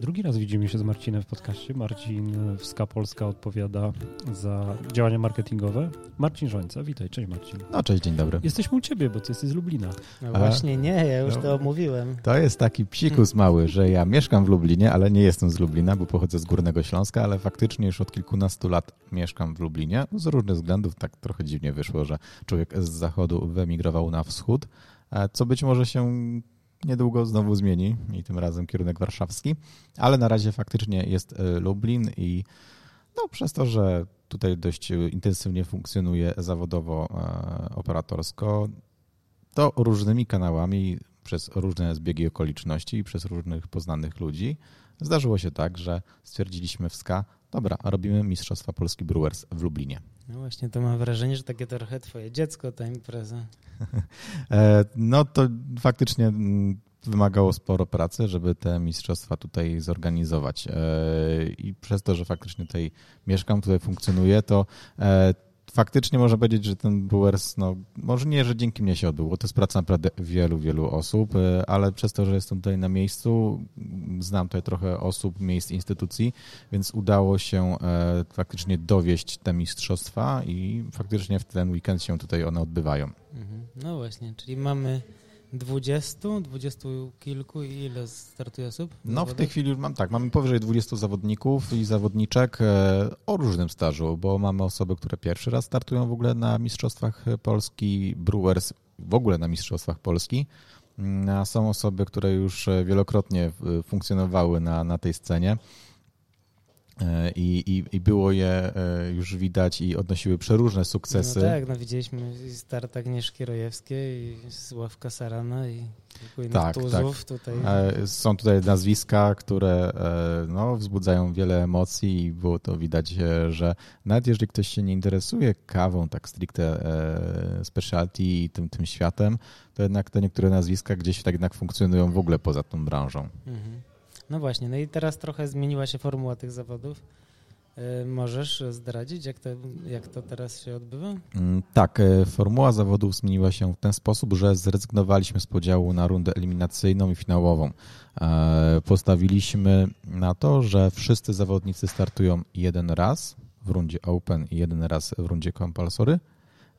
Drugi raz widzimy się z Marcinem w podcaście. Marcin Wska Polska odpowiada za działania marketingowe. Marcin Żońca, witaj, cześć Marcin. No cześć, dzień dobry. Jesteśmy u ciebie, bo ty jesteś z Lublina. No właśnie nie, ja już no, to omówiłem. To jest taki psikus mały, że ja mieszkam w Lublinie, ale nie jestem z Lublina, bo pochodzę z Górnego Śląska, ale faktycznie już od kilkunastu lat mieszkam w Lublinie. Z różnych względów tak trochę dziwnie wyszło, że człowiek z zachodu wyemigrował na wschód, co być może się niedługo znowu zmieni i tym razem kierunek warszawski, ale na razie faktycznie jest e, Lublin i no, przez to, że tutaj dość intensywnie funkcjonuje zawodowo e, operatorsko, to różnymi kanałami, przez różne zbiegi okoliczności i przez różnych poznanych ludzi zdarzyło się tak, że stwierdziliśmy w SKA, dobra, robimy Mistrzostwa Polski Brewers w Lublinie. No właśnie, to mam wrażenie, że takie trochę twoje dziecko ta impreza. E, no to faktycznie mm, wymagało sporo pracy, żeby te mistrzostwa tutaj zorganizować. E, I przez to, że faktycznie tutaj mieszkam, tutaj funkcjonuję, to e, faktycznie można powiedzieć, że ten Brewers, no może nie, że dzięki mnie się odbył, bo to jest praca naprawdę wielu, wielu osób, ale przez to, że jestem tutaj na miejscu, znam tutaj trochę osób, miejsc, instytucji, więc udało się faktycznie dowieść te mistrzostwa i faktycznie w ten weekend się tutaj one odbywają. Mhm. No właśnie, czyli mamy 20, 20 kilku i ile startuje osób? No w tej chwili już mam tak, mamy powyżej 20 zawodników i zawodniczek e, o różnym stażu, bo mamy osoby, które pierwszy raz startują w ogóle na Mistrzostwach Polski, Brewers w ogóle na Mistrzostwach Polski, mm, a są osoby, które już wielokrotnie funkcjonowały na, na tej scenie. E, I, i, I było je e, już widać i odnosiły przeróżne sukcesy. No tak, no widzieliśmy start Agnieszki Rojewskiej i Sławka Sarana i kilku tak, tuzów tak. tutaj. E, są tutaj nazwiska, które no, wzbudzają wiele emocji i było to widać, że nawet jeżeli ktoś się nie interesuje kawą tak stricte specialty i tym, tym światem, to jednak te niektóre nazwiska gdzieś tak jednak funkcjonują w ogóle poza tą branżą. Mhm. No właśnie, no i teraz trochę zmieniła się formuła tych zawodów. E, możesz zdradzić, jak to, jak to teraz się odbywa? Mm, tak, e, formuła zawodów zmieniła się w ten sposób, że zrezygnowaliśmy z podziału na rundę eliminacyjną i finałową. E, postawiliśmy na to, że wszyscy zawodnicy startują jeden raz w rundzie Open i jeden raz w rundzie Compulsory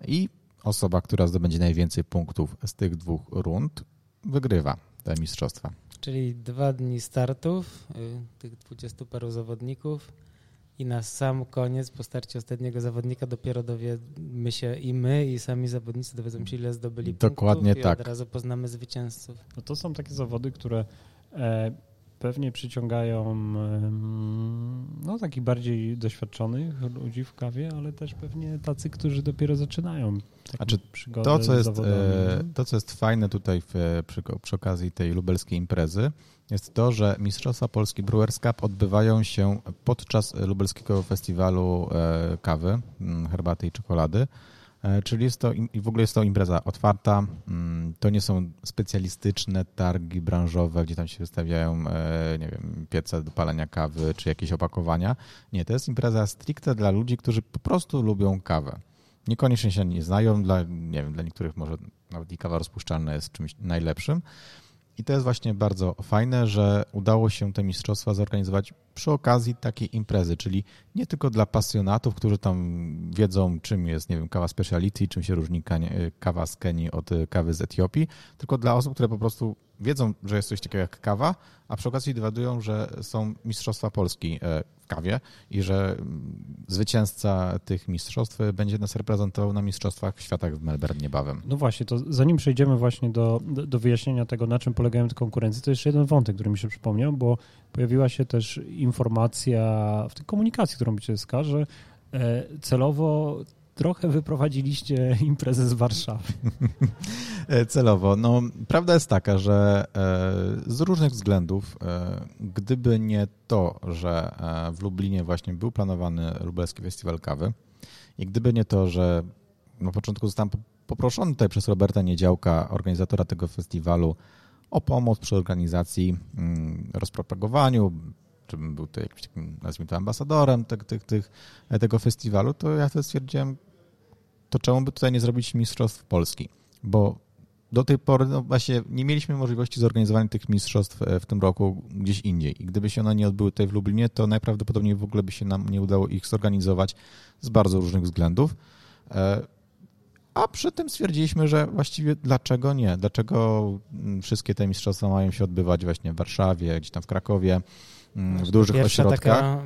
i osoba, która zdobędzie najwięcej punktów z tych dwóch rund, wygrywa te mistrzostwa. Czyli dwa dni startów, y, tych dwudziestu paru zawodników i na sam koniec, po starcie ostatniego zawodnika, dopiero dowiemy się i my, i sami zawodnicy dowiedzą się, ile zdobyli Dokładnie punktów tak. i od razu poznamy zwycięzców. No to są takie zawody, które e, pewnie przyciągają no, takich bardziej doświadczonych ludzi w kawie, ale też pewnie tacy, którzy dopiero zaczynają znaczy, to, co jest, e, to, co jest fajne tutaj w, przy, przy okazji tej lubelskiej imprezy, jest to, że Mistrzostwa Polski Brewers Cup odbywają się podczas lubelskiego festiwalu e, kawy, herbaty i czekolady. E, czyli jest to w ogóle jest to impreza otwarta. Mm, to nie są specjalistyczne targi branżowe, gdzie tam się wystawiają, e, nie wiem, piece do palenia kawy czy jakieś opakowania. Nie, to jest impreza stricte dla ludzi, którzy po prostu lubią kawę. Niekoniecznie się nie znają, dla, nie wiem, dla niektórych może nawet i kawa rozpuszczalna jest czymś najlepszym. I to jest właśnie bardzo fajne, że udało się te mistrzostwa zorganizować przy okazji takiej imprezy, czyli nie tylko dla pasjonatów, którzy tam wiedzą, czym jest, nie wiem, kawa speciality, czym się różni kawa z Kenii od kawy z Etiopii, tylko dla osób, które po prostu wiedzą, że jest coś takiego jak kawa, a przy okazji dowiadują, że są mistrzostwa Polski e, kawie i że mm, zwycięzca tych mistrzostw będzie nas reprezentował na mistrzostwach świata w Melbourne niebawem. No właśnie, to zanim przejdziemy właśnie do, do wyjaśnienia tego, na czym polegają te konkurencje, to jeszcze jeden wątek, który mi się przypomniał, bo pojawiła się też informacja w tej komunikacji, którą będzie SK, że e, celowo trochę wyprowadziliście imprezę z Warszawy. E, celowo. No, prawda jest taka, że e, z różnych względów, e, gdyby nie to, że w Lublinie właśnie był planowany Lubelski Festiwal Kawy i gdyby nie to, że na początku zostałem poproszony tutaj przez Roberta Niedziałka, organizatora tego festiwalu, o pomoc przy organizacji, mm, rozpropagowaniu, żebym był tutaj jakimś takim, nazwijmy to, ambasadorem tych, tych, tych, tego festiwalu, to ja wtedy stwierdziłem, to czemu by tutaj nie zrobić Mistrzostw Polski? Bo do tej pory no właśnie nie mieliśmy możliwości zorganizowania tych mistrzostw w tym roku gdzieś indziej. I gdyby się one nie odbyły tutaj w Lublinie, to najprawdopodobniej w ogóle by się nam nie udało ich zorganizować z bardzo różnych względów. A przy tym stwierdziliśmy, że właściwie dlaczego nie? Dlaczego mm, wszystkie te mistrzostwa mają się odbywać właśnie w Warszawie, gdzieś tam w Krakowie, w dużych pierwsza ośrodkach? Taka,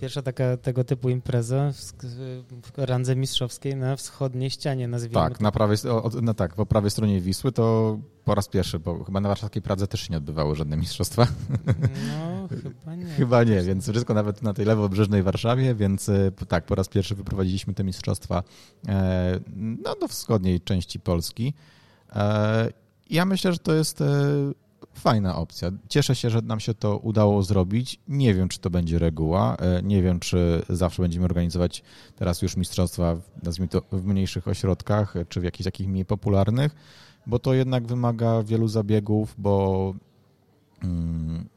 pierwsza taka tego typu impreza w, w randze mistrzowskiej na wschodniej ścianie, nazwijmy Tak, na prawej, no tak, po prawej stronie Wisły to po raz pierwszy, bo chyba na warszawskiej Pradze też się nie odbywały żadne mistrzostwa. No, chyba nie. chyba nie, więc wszystko nawet na tej lewobrzeżnej Warszawie, więc e, tak, po raz pierwszy wyprowadziliśmy te mistrzostwa e, no, do wschodniej części Polski. E, ja myślę, że to jest fajna opcja. Cieszę się, że nam się to udało zrobić. Nie wiem, czy to będzie reguła. Nie wiem, czy zawsze będziemy organizować teraz już mistrzostwa, nazwijmy to w mniejszych ośrodkach, czy w jakichś takich mniej popularnych bo to jednak wymaga wielu zabiegów, bo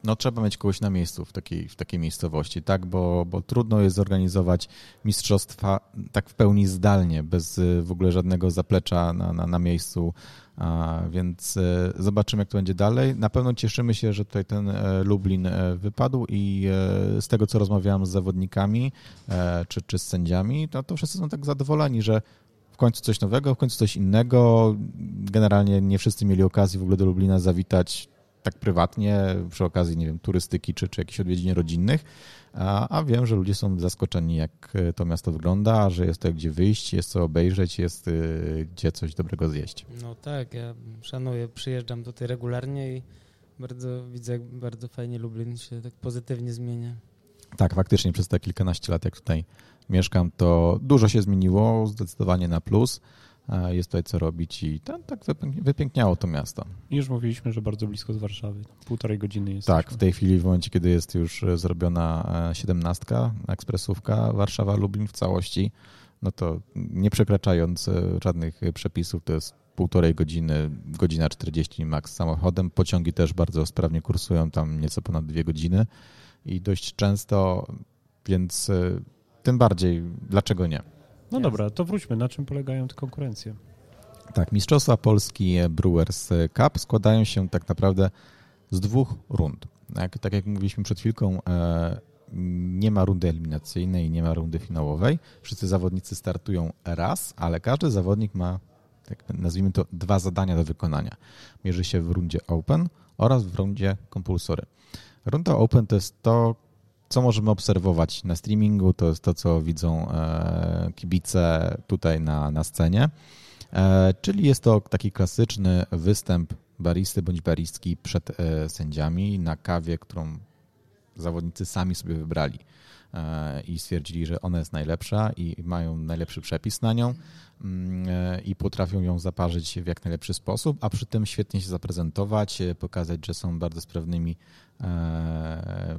no, trzeba mieć kogoś na miejscu w takiej, w takiej miejscowości, tak? Bo, bo trudno jest zorganizować mistrzostwa tak w pełni zdalnie, bez y, w ogóle żadnego zaplecza na, na, na miejscu. A, więc e, zobaczymy, jak to będzie dalej. Na pewno cieszymy się, że tutaj ten e, Lublin e, wypadł i z tego, co rozmawiałem z zawodnikami czy, czy z sędziami, to, to wszyscy są tak zadowoleni, że w końcu coś nowego, w końcu coś innego. Generalnie nie wszyscy mieli okazji w ogóle do Lublina zawitać tak prywatnie, przy okazji, nie wiem, turystyki czy, czy jakichś odwiedzin rodzinnych, a, a wiem, że ludzie są zaskoczeni, jak to miasto wygląda, że jest to gdzie wyjść, jest co obejrzeć, jest y, gdzie coś dobrego zjeść. No tak, ja szanuję, przyjeżdżam tutaj regularnie i bardzo widzę, jak bardzo fajnie Lublin się tak pozytywnie zmienia. Tak, faktycznie przez te kilkanaście lat, jak tutaj mieszkam, to dużo się zmieniło, zdecydowanie na plus. Jest tutaj co robić i tam, tak wypiękniało to miasto. Już mówiliśmy, że bardzo blisko z Warszawy. Półtorej godziny jest. Tak, w tej chwili, w momencie, kiedy jest już e, zrobiona e, siedemnastka, ekspresówka Warszawa-Lublin w całości, no to nie przekraczając e, żadnych przepisów, to jest półtorej godziny, godzina 40 max samochodem. Pociągi też bardzo sprawnie kursują, tam nieco ponad dwie godziny i dość często, więc tym bardziej, dlaczego nie? No dobra, to wróćmy. Na czym polegają te konkurencje? Tak, Mistrzostwa Polski Brewers Cup składają się tak naprawdę z dwóch rund. Tak, tak jak mówiliśmy przed chwilką, e, nie ma rundy eliminacyjnej, nie ma rundy finałowej. Wszyscy zawodnicy startują raz, ale każdy zawodnik ma, tak nazwijmy to, dwa zadania do wykonania. Mierzy się w rundzie Open oraz w rundzie Compulsory. Runda Open to jest to, co możemy obserwować na streamingu, to jest to, co widzą e, kibice tutaj na, na scenie. E, czyli jest to taki klasyczny występ baristy bądź baristki przed e, sędziami na kawie, którą zawodnicy sami sobie wybrali i stwierdzili, że ona jest najlepsza i mają najlepszy przepis na nią mm, i potrafią ją zaparzyć w jak najlepszy sposób, a przy tym świetnie się zaprezentować, pokazać, że są bardzo sprawnymi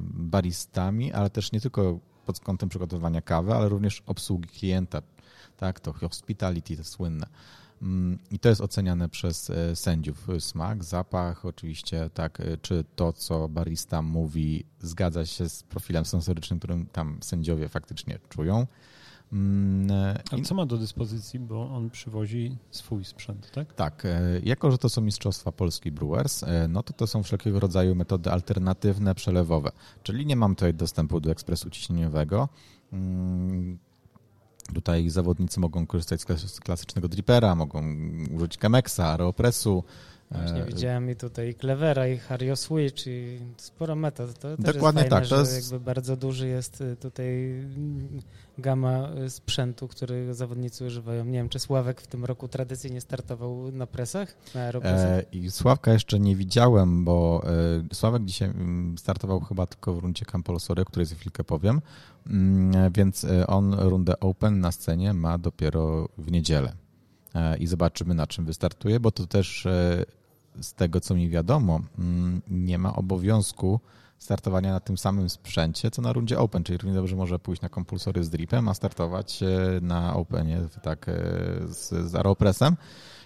baristami, ale też nie tylko pod kątem przygotowania kawy, ale również obsługi klienta. Tak, to hospitality to słynne. Mm, I to jest oceniane przez e, sędziów. Smak, zapach, oczywiście, tak, e, czy to, co barista mówi, zgadza się z profilem sensorycznym, którym tam sędziowie faktycznie czują. Mm, A co ma do dyspozycji, bo on przywozi swój sprzęt, tak? Tak. E, jako, że to są Mistrzostwa Polski Brewers, e, no to to są wszelkiego rodzaju metody alternatywne, przelewowe. Czyli nie mam tutaj dostępu do ekspresu ciśnieniowego. Mm, tutaj zawodnicy mogą korzystać z klasycznego dripera, mogą użyć Chemexa, Aeropressu, Właśnie e, widziałem i tutaj Clevera, i Hario Switch, i sporo metod. To Dokładnie fajne, tak. To jest... jakby bardzo duży jest y, tutaj gama y, sprzętu, który zawodnicy używają. Nie wiem, czy Sławek w tym roku tradycyjnie startował na presach, na E, I Sławka jeszcze nie widziałem, bo e, Sławek dzisiaj mm, startował chyba tylko w rundzie Campolosory, o której za chwilkę powiem, mm, więc e, on rundę Open na scenie ma dopiero w niedzielę e, i zobaczymy na czym wystartuje, bo to też e, z tego co mi wiadomo mm, nie ma obowiązku startowania na tym samym sprzęcie, co na rundzie Open, czyli równie dobrze może pójść na kompulsory z dripem, a startować e, na Openie tak, e, z, z Aeropressem.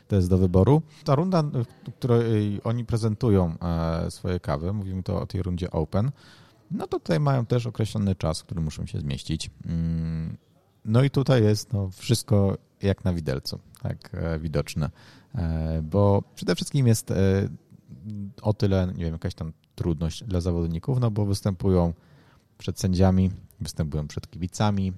To jest do wyboru. Ta runda, w której oni prezentują e, swoje kawy, mówimy to o tej rundzie Open, no to tutaj mają też określony czas, w którym muszą się zmieścić. No i tutaj jest no, wszystko jak na widelcu, tak widoczne, bo przede wszystkim jest o tyle, nie wiem, jakaś tam trudność dla zawodników, no bo występują przed sędziami, występują przed kibicami,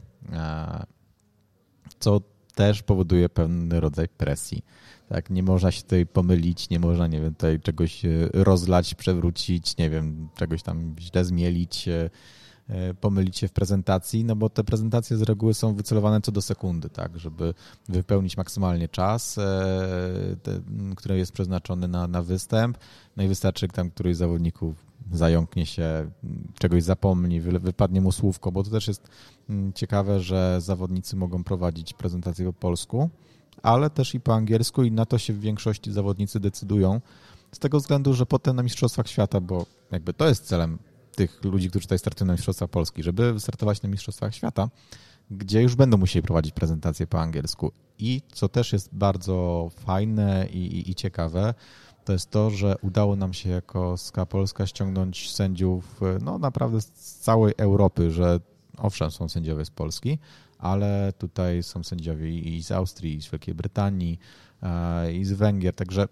co też powoduje pewien rodzaj presji. Tak, nie można się tutaj pomylić, nie można, nie wiem, tutaj czegoś e, rozlać, przewrócić, nie wiem, czegoś tam źle zmielić, e, e, pomylić się w prezentacji, no bo te prezentacje z reguły są wycelowane co do sekundy, tak, żeby wypełnić maksymalnie czas, te, który jest przeznaczony na, na występ. No i wystarczy tam któryś z zawodników zająknie się, czegoś zapomni, wypadnie mu słówko, bo to też jest mm, ciekawe, że zawodnicy mogą prowadzić prezentację po polsku, ale też i po angielsku i na to się w większości zawodnicy decydują, z tego względu, że potem na Mistrzostwach Świata, bo jakby to jest celem tych ludzi, którzy tutaj startują na Mistrzostwach Polski, żeby wystartować na Mistrzostwach Świata, gdzie już będą musieli prowadzić prezentację po angielsku. I co też jest bardzo fajne i, i, i ciekawe, to jest to, że udało nam się jako SKA Polska ściągnąć sędziów no naprawdę z całej Europy, że owszem są sędziowie z Polski, ale tutaj są sędziowie i z Austrii, i z Wielkiej Brytanii, e, i z Węgier, także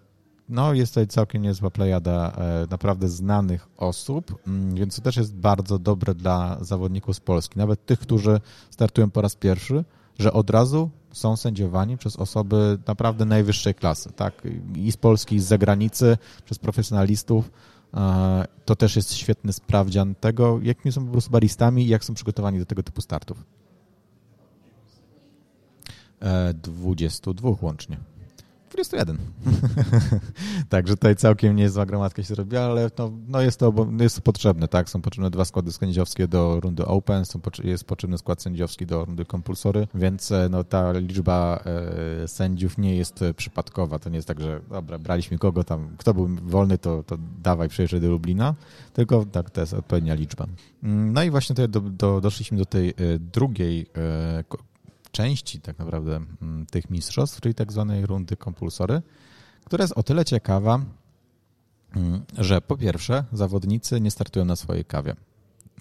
no, jest tutaj całkiem niezła plejada e, naprawdę znanych osób, mm, więc to też jest bardzo dobre dla zawodników z Polski, nawet tych, którzy startują po raz pierwszy, że od razu są sędziowani przez osoby naprawdę najwyższej klasy, tak? I z Polski, i z zagranicy, przez profesjonalistów. E, to też jest świetny sprawdzian tego, jakimi są po prostu baristami i jak są przygotowani do tego typu startów. 22 e, łącznie. 21. Także tutaj całkiem niezła gromadka się robi, ale no, no jest, to, jest to potrzebne, tak? Są potrzebne dwa składy sędziowskie do rundy Open, są, jest potrzebny skład sędziowski do rundy Compulsory, więc e, no, ta liczba e, sędziów nie jest przypadkowa. To nie jest tak, że dobra, braliśmy kogo tam, kto był wolny, to, to dawaj, przejeżdżaj do Lublina, tylko tak, to jest odpowiednia liczba. Mm, no i właśnie tutaj do, do, doszliśmy do tej e, drugiej e, części tak naprawdę mm, tych mistrzostw, czyli tak zwanej rundy kompulsory, która jest o tyle ciekawa, mm, że po pierwsze zawodnicy nie startują na swojej kawie.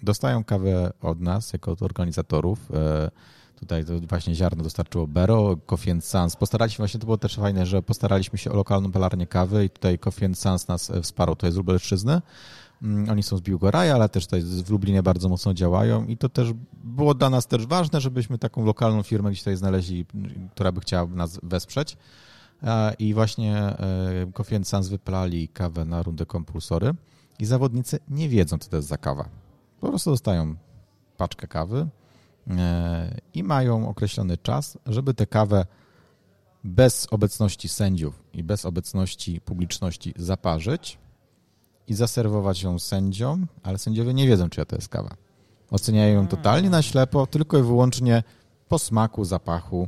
Dostają kawę od nas jako od organizatorów. E, tutaj to właśnie ziarno dostarczyło Bero, Coffee Sans. Postaraliśmy właśnie, to było też fajne, że postaraliśmy się o lokalną palarnię kawy i tutaj Coffee Sans nas e, wsparł, to jest z Lubelszczyzny. Mm, oni są z Biłgoraja, ale też tutaj w Lublinie bardzo mocno działają i to też było dla nas też ważne, żebyśmy taką lokalną firmę tutaj znaleźli, która by chciała nas wesprzeć. I właśnie e, Coffee Sans wyplali kawę na rundę kompulsory i zawodnicy nie wiedzą, co to jest za kawa. Po prostu dostają paczkę kawy e, i mają określony czas, żeby tę kawę bez obecności sędziów i bez obecności publiczności zaparzyć i zaserwować ją sędziom, ale sędziowie nie wiedzą, czyja to jest kawa. Oceniają ją totalnie na ślepo, tylko i wyłącznie po smaku, zapachu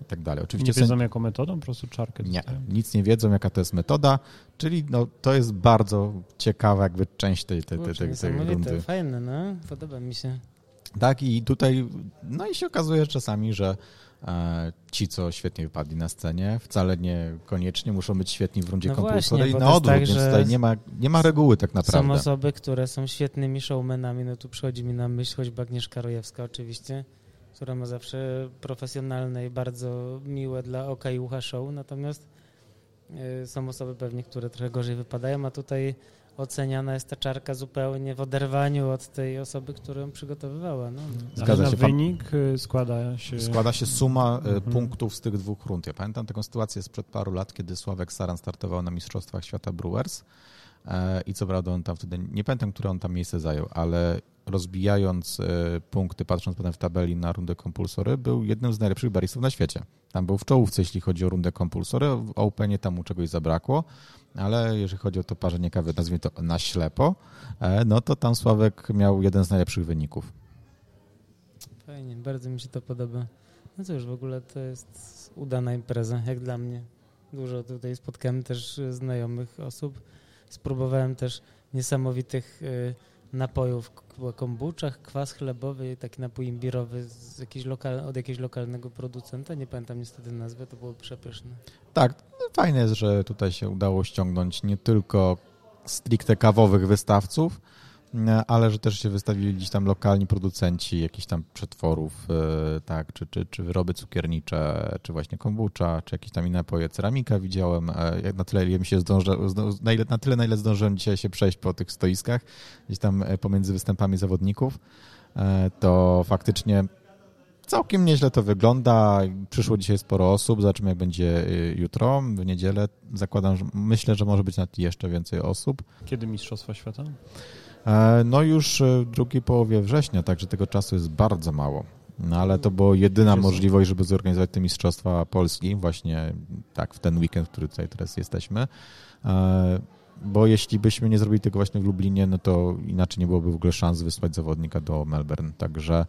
i tak dalej. Oczywiście nie wiedzą jaką metodą, po prostu czarkę Nie, nic nie wiedzą, jaka to jest metoda, czyli no, to jest bardzo ciekawa jakby część tej, tej, tej, tej, tej rundy. Fajne, no, podoba mi się. Tak i tutaj, no i się okazuje czasami, że ci, co świetnie wypadli na scenie, wcale nie koniecznie muszą być świetni w rundzie no i na odwrót, tak, więc tutaj nie ma, nie ma reguły tak naprawdę. Są osoby, które są świetnymi showmenami, no tu przychodzi mi na myśl choćby Agnieszka Rojewska oczywiście, która ma zawsze profesjonalne i bardzo miłe dla oka i ucha show, natomiast y, są osoby pewnie, które trochę gorzej wypadają, a tutaj oceniana jest ta czarka zupełnie w oderwaniu od tej osoby, którą przygotowywała. No. Zgadza się. wynik y, składa się... Składa się suma y, mhm. punktów z tych dwóch rund. Ja pamiętam taką sytuację sprzed paru lat, kiedy Sławek Saran startował na Mistrzostwach Świata Brewers e, i co prawda on tam wtedy, nie pamiętam, które on tam miejsce zajął, ale rozbijając e, punkty, patrząc potem w tabeli na rundę kompulsory, był jednym z najlepszych baristów na świecie. Tam był w czołówce, jeśli chodzi o rundę kompulsory. W Openie tam mu czegoś zabrakło, ale jeżeli chodzi o to parzenie kawy, nazwijmy to na ślepo, e, no to tam Sławek miał jeden z najlepszych wyników. Fajnie, bardzo mi się to podoba. No cóż, w ogóle to jest udana impreza, jak dla mnie. Dużo tutaj spotkałem też znajomych osób. Spróbowałem też niesamowitych y, napojów, kombuczach, kwas chlebowy, taki napój imbirowy z jakiejś lokal, od jakiegoś lokalnego producenta, nie pamiętam niestety nazwy, to było przepyszne. Tak, fajne jest, że tutaj się udało ściągnąć nie tylko stricte kawowych wystawców, ale że też się wystawili gdzieś tam lokalni producenci jakichś tam przetworów, tak, czy, czy, czy wyroby cukiernicze, czy właśnie kombucha, czy jakieś tam inne napoje. Ceramika widziałem, jak na tyle, ile mi się zdąża, na, ile, na tyle, na ile zdążyłem dzisiaj się przejść po tych stoiskach, gdzieś tam pomiędzy występami zawodników, to faktycznie Całkiem nieźle to wygląda. Przyszło dzisiaj sporo osób. Zobaczymy, jak będzie jutro, w niedzielę. Zakładam, że myślę, że może być nawet jeszcze więcej osób. Kiedy Mistrzostwa Świata? E, no już w drugiej połowie września, także tego czasu jest bardzo mało. No ale to była jedyna możliwość, żeby zorganizować te Mistrzostwa Polski właśnie tak w ten weekend, w który tutaj teraz jesteśmy. E, bo jeśli byśmy nie zrobili tego właśnie w Lublinie, no to inaczej nie byłoby w ogóle szans wysłać zawodnika do Melbourne. Także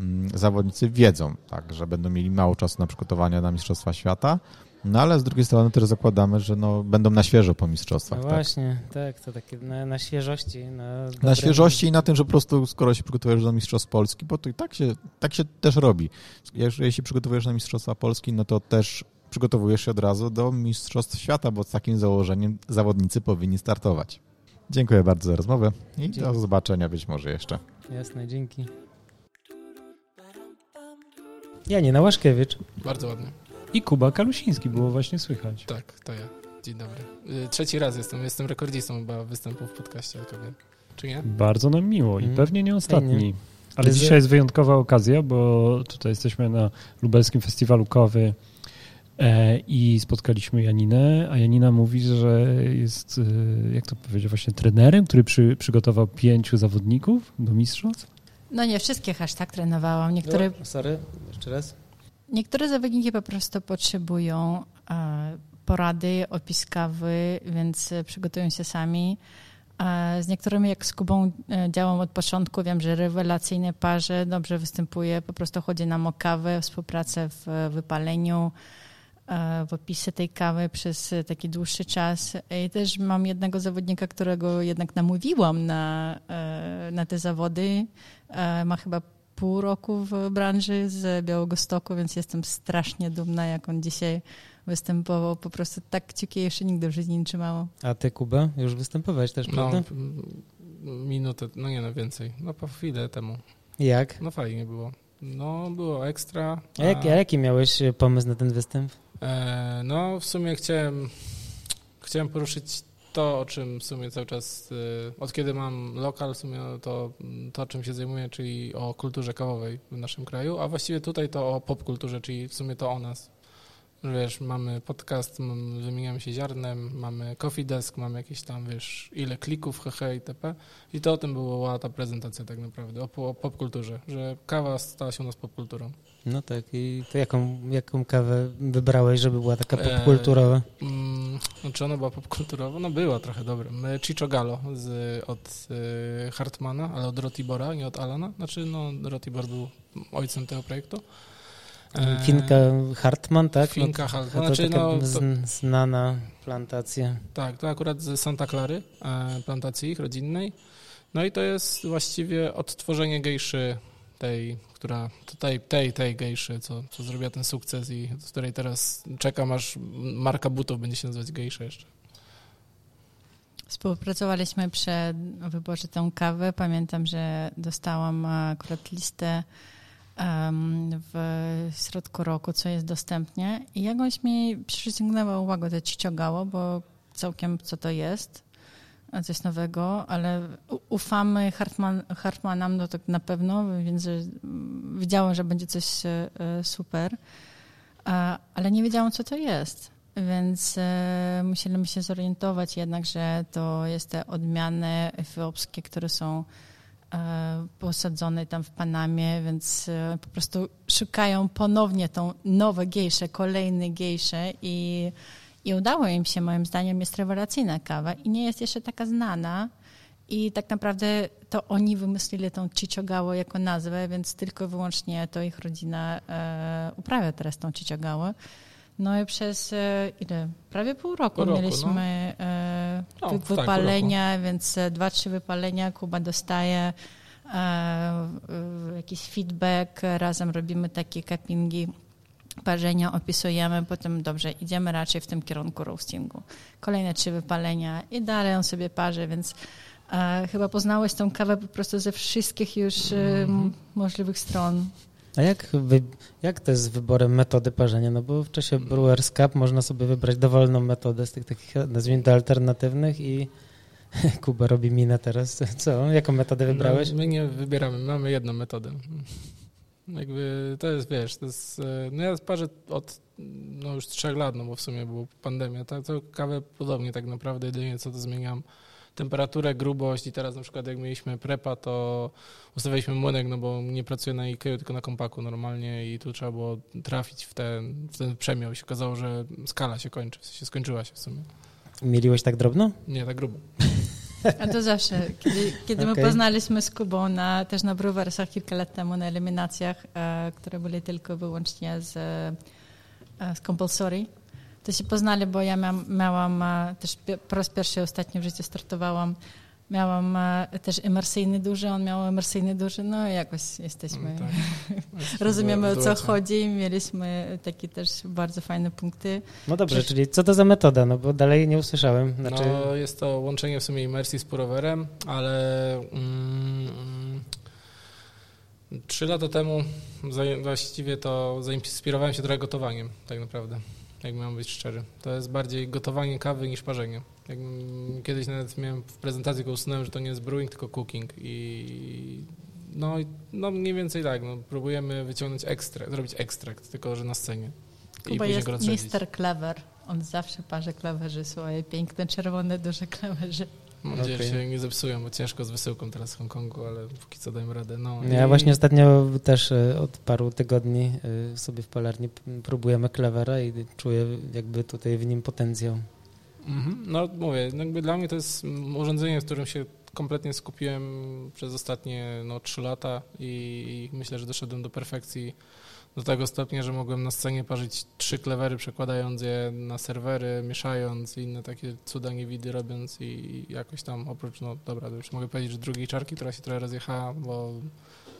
Mm, zawodnicy wiedzą, tak, że będą mieli mało czasu na przygotowanie na Mistrzostwa Świata, no ale z drugiej strony też zakładamy, że no, będą na świeżo po mistrzostwach. No właśnie, tak, tak to takie na, na świeżości. Na, na świeżości i na tym, że po prostu skoro się przygotowujesz do Mistrzostw Polski, bo to i tak się, tak się też robi. Jeżeli się przygotowujesz na Mistrzostwa Polski, no to też przygotowujesz się od razu do Mistrzostw Świata, bo z takim założeniem zawodnicy powinni startować. Dziękuję bardzo za rozmowę i Dzięki. do zobaczenia być może jeszcze. Jasne, dzięki. Janina Łaszkiewicz. Bardzo ładnie. I Kuba Kalusiński, było właśnie słychać. Tak, to ja. Dzień dobry. Y, trzeci raz jestem, jestem rekordzistą chyba występów w podcaście, tylko wiem. Czy nie? Bardzo nam miło i mm. pewnie nie ostatni. Ale dzisiaj jest wyjątkowa okazja, bo tutaj jesteśmy na Lubelskim Festiwalu Kawy e, i spotkaliśmy Janinę, a Janina mówi, że jest, e, jak to powiedział, właśnie trenerem, który przy, przygotował pięciu zawodników do mistrzostw. No nie wszystkich aż tak trenowałam. Niektóre... No, sorry, jeszcze raz. Niektóre zawodniki po prostu potrzebują e, porady, opiskawy, więc przygotują się sami. E, z niektórymi, jak z Kubą e, działam od początku, wiem, że rewelacyjne parze dobrze występuje, po prostu chodzi nam o kawę, współpracę w wypaleniu, w opisie tej kawy przez taki dłuższy czas. I też mam jednego zawodnika, którego jednak namówiłam na, na te zawody. Ma chyba pół roku w branży z Białego Stoku, więc jestem strasznie dumna, jak on dzisiaj występował. Po prostu tak kciuki jeszcze nigdy w życiu nie trzymało. A ty, Kuba, już występowałeś też, no, prawda? No, minutę, no nie no, więcej. No po chwilę temu. Jak? No fajnie było. No, było ekstra. A, jak, a jaki miałeś pomysł na ten występ? E, no, w sumie chciałem, chciałem poruszyć to, o czym w sumie cały czas, y, od kiedy mam lokal, w sumie to, to czym się zajmuję, czyli o kulturze kawowej w naszym kraju, a właściwie tutaj to o popkulturze, czyli w sumie to o nas, Wiesz, mamy podcast, wymieniamy się ziarnem, mamy coffee desk, mamy jakieś tam, wiesz, ile klików, hehe itp. I to o tym była ta prezentacja tak naprawdę, o, o popkulturze, że kawa stała się u nas popkulturą. No tak, i to jaką, jaką kawę wybrałeś, żeby była taka e, popkulturowa? E, mm, czy ona była popkulturowa? No była trochę dobra. Chicho Gallo z, od y, Hartmana, ale od Rotibora, nie od Alana. Znaczy, no, Rotibor był ojcem tego projektu. E, Finka Hartman, tak? Finka no, Hartman. To znaczy, no, to, znana plantacja. Tak, to akurat z Santa Clary, e, plantacji ich rodzinnej. No i to jest właściwie odtworzenie gejszy tej, która tutaj, tej, tej gejszy, co, co zrobiła ten sukces i z której teraz czekam, aż marka butów będzie się nazywać gejsza jeszcze. Współpracowaliśmy przy wyborze tą kawę. Pamiętam, że dostałam akurat listę w środku roku, co jest dostępnie i jakoś mi przyciągnęła uwagę to czciogało, bo całkiem co to jest, coś nowego, ale ufamy Hartman, Hartmanom, no tak na pewno, więc wiedziałam, że będzie coś e, super, ale nie wiedziałam, co to jest. Więc e, musieliśmy się zorientować jednak, że to jest te odmiany etiopskie, które są E, posadzony tam w Panamie, więc po prostu szukają ponownie tą nowe gejsze, kolejne gejsze i, i udało im się, moim zdaniem, jest rewelacyjna kawa i nie jest jeszcze taka znana i tak naprawdę to oni wymyślili tą Chichogałę jako nazwę, więc tylko wyłącznie to ich rodzina e, uprawia teraz tą Chichogałę. No i przez e, ile? Prawie pół roku, pół roku mieliśmy no. e, no, tak, wypalenia, tak, więc e, dwa, trzy wypalenia Kuba dostaje e, jakiś feedback, razem robimy takie cuppingi parzenia, opisujemy, potem dobrze, idziemy raczej w tym kierunku roastingu. Kolejne trzy wypalenia i dalej on sobie parzy, więc chyba poznałeś tą kawę po prostu ze wszystkich już mm. możliwych stron. A jak, wy, jak to jest z wyborem metody parzenia? No bo w czasie Brewers Cup można sobie wybrać dowolną metodę z tych takich, nazwijmy to, alternatywnych i Kuba robi minę teraz. Co? Jaką metodę no, wybrałeś? No, my nie wybieramy, mamy jedną metodę. Jakby to jest, wiesz, to jest, e, no ja parzę od no już trzech lat, no bo w sumie była pandemia, tak, to kawę podobnie tak naprawdę, jedynie co to zmieniam temperaturę, grubość i teraz na przykład jak mieliśmy prepa, to ustawialiśmy młynek, no bo nie pracuję na IKEA, tylko na kompaku normalnie i tu trzeba było trafić w ten, w ten przemiał i się okazało, że skala się kończy, sensie skończyła się w sumie. Mieliłeś tak drobno? Nie, tak grubo. A to zawsze. Kiedy, kiedy okay. my poznaliśmy z Kubą na, też na Brewersach kilka lat temu na eliminacjach, e, które były tylko wyłącznie z, e, z compulsory, to się poznali, bo ja miałam, miałam e, też po raz pierwszy ostatnio w życiu startowałam Miałam e, też emersyjny duży, on miał emersyjny duży, no jakoś jesteśmy, no tak. rozumiemy o co chodzi, mieliśmy takie też bardzo fajne punkty. No dobrze, Przecież... czyli co to za metoda, no bo dalej nie usłyszałem. Znaczy... No jest to łączenie w sumie imersji z purowerem, ale mm, trzy lata temu właściwie to zainspirowałem się trochę gotowaniem tak naprawdę jak mam być szczery. To jest bardziej gotowanie kawy niż parzenie. Jak kiedyś nawet miałem w prezentacji, go usunąłem, że to nie jest brewing, tylko cooking i no, no mniej więcej tak, no, próbujemy wyciągnąć ekstrakt, zrobić ekstrakt, tylko że na scenie. Kuba jest Mr. Clever. On zawsze parzy klewerzy swoje piękne, czerwone, duże klewerzy. Mam nadzieję, okay. że się nie zepsują, bo ciężko z wysyłką teraz w Hongkongu, ale póki co dajmy radę. No, ja i... właśnie ostatnio też e, od paru tygodni e, sobie w palarni próbujemy klewera i czuję jakby tutaj w nim potencjał. Mhm. No mówię, no jakby dla mnie to jest urządzenie, w którym się kompletnie skupiłem przez ostatnie no, 3 lata i myślę, że doszedłem do perfekcji do tego stopnia, że mogłem na scenie parzyć trzy klewery, przekładając je na serwery, mieszając i inne takie cuda niewidy robiąc i jakoś tam oprócz, no dobra, już mogę powiedzieć, że drugiej czarki, która się trochę rozjechała, bo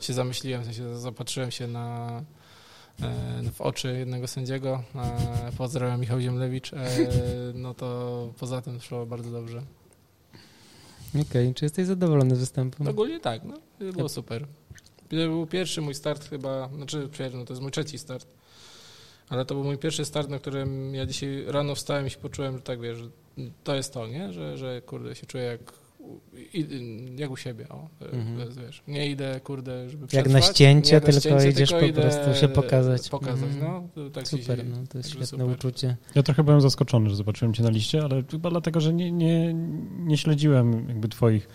się zamyśliłem, w sensie zapatrzyłem się na e, w oczy jednego sędziego, e, pozdrawiam Michał Ziemlewicz, e, no to poza tym szło bardzo dobrze. Okej, okay, czy jesteś zadowolony z występu? Ogólnie tak, no, było super. To był pierwszy mój start chyba, znaczy no to jest mój trzeci start, ale to był mój pierwszy start, na którym ja dzisiaj rano wstałem i się poczułem, że tak wiesz, że to jest to, nie? Że, że kurde, się czuję jak, jak u siebie, o, mhm. wiesz, nie idę, kurde, żeby Jak na ścięcie, tylko ścięcie, idziesz tylko po prostu się pokazać. Pokazać, mhm. no. Tak super, no, to jest świetne super. uczucie. Ja trochę byłem zaskoczony, że zobaczyłem cię na liście, ale chyba dlatego, że nie, nie, nie śledziłem jakby twoich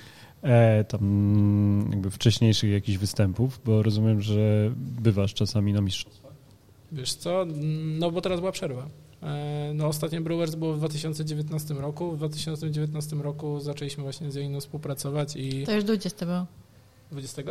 e, tam jakby wcześniejszych jakichś występów, bo rozumiem, że bywasz czasami na mistrzostwach. Wiesz co, no bo teraz była przerwa. E, no ostatnie Brewers było w 2019 roku. W 2019 roku zaczęliśmy właśnie z Janiną współpracować i... To już 20 było. 20?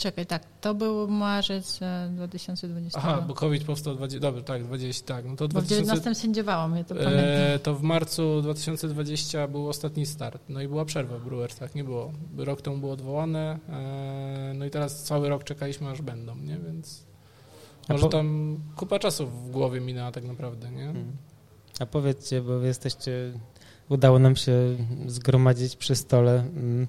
Czekaj, tak, to był marzec 2020. E, Aha, bo COVID powstał, 20, dobrze, tak, 20, tak. No to bo 2000, w 19 sędziowałam, ja to pamiętam. E, to w marcu 2020 był ostatni start, no i była przerwa w Brewersach, nie było. Rok temu było odwołane, e, no i teraz cały rok czekaliśmy, aż będą, nie, więc może po... tam kupa czasu w głowie minęła tak naprawdę, nie. Hmm. A powiedzcie, bo wy jesteście, udało nam się zgromadzić przy stole... Mm,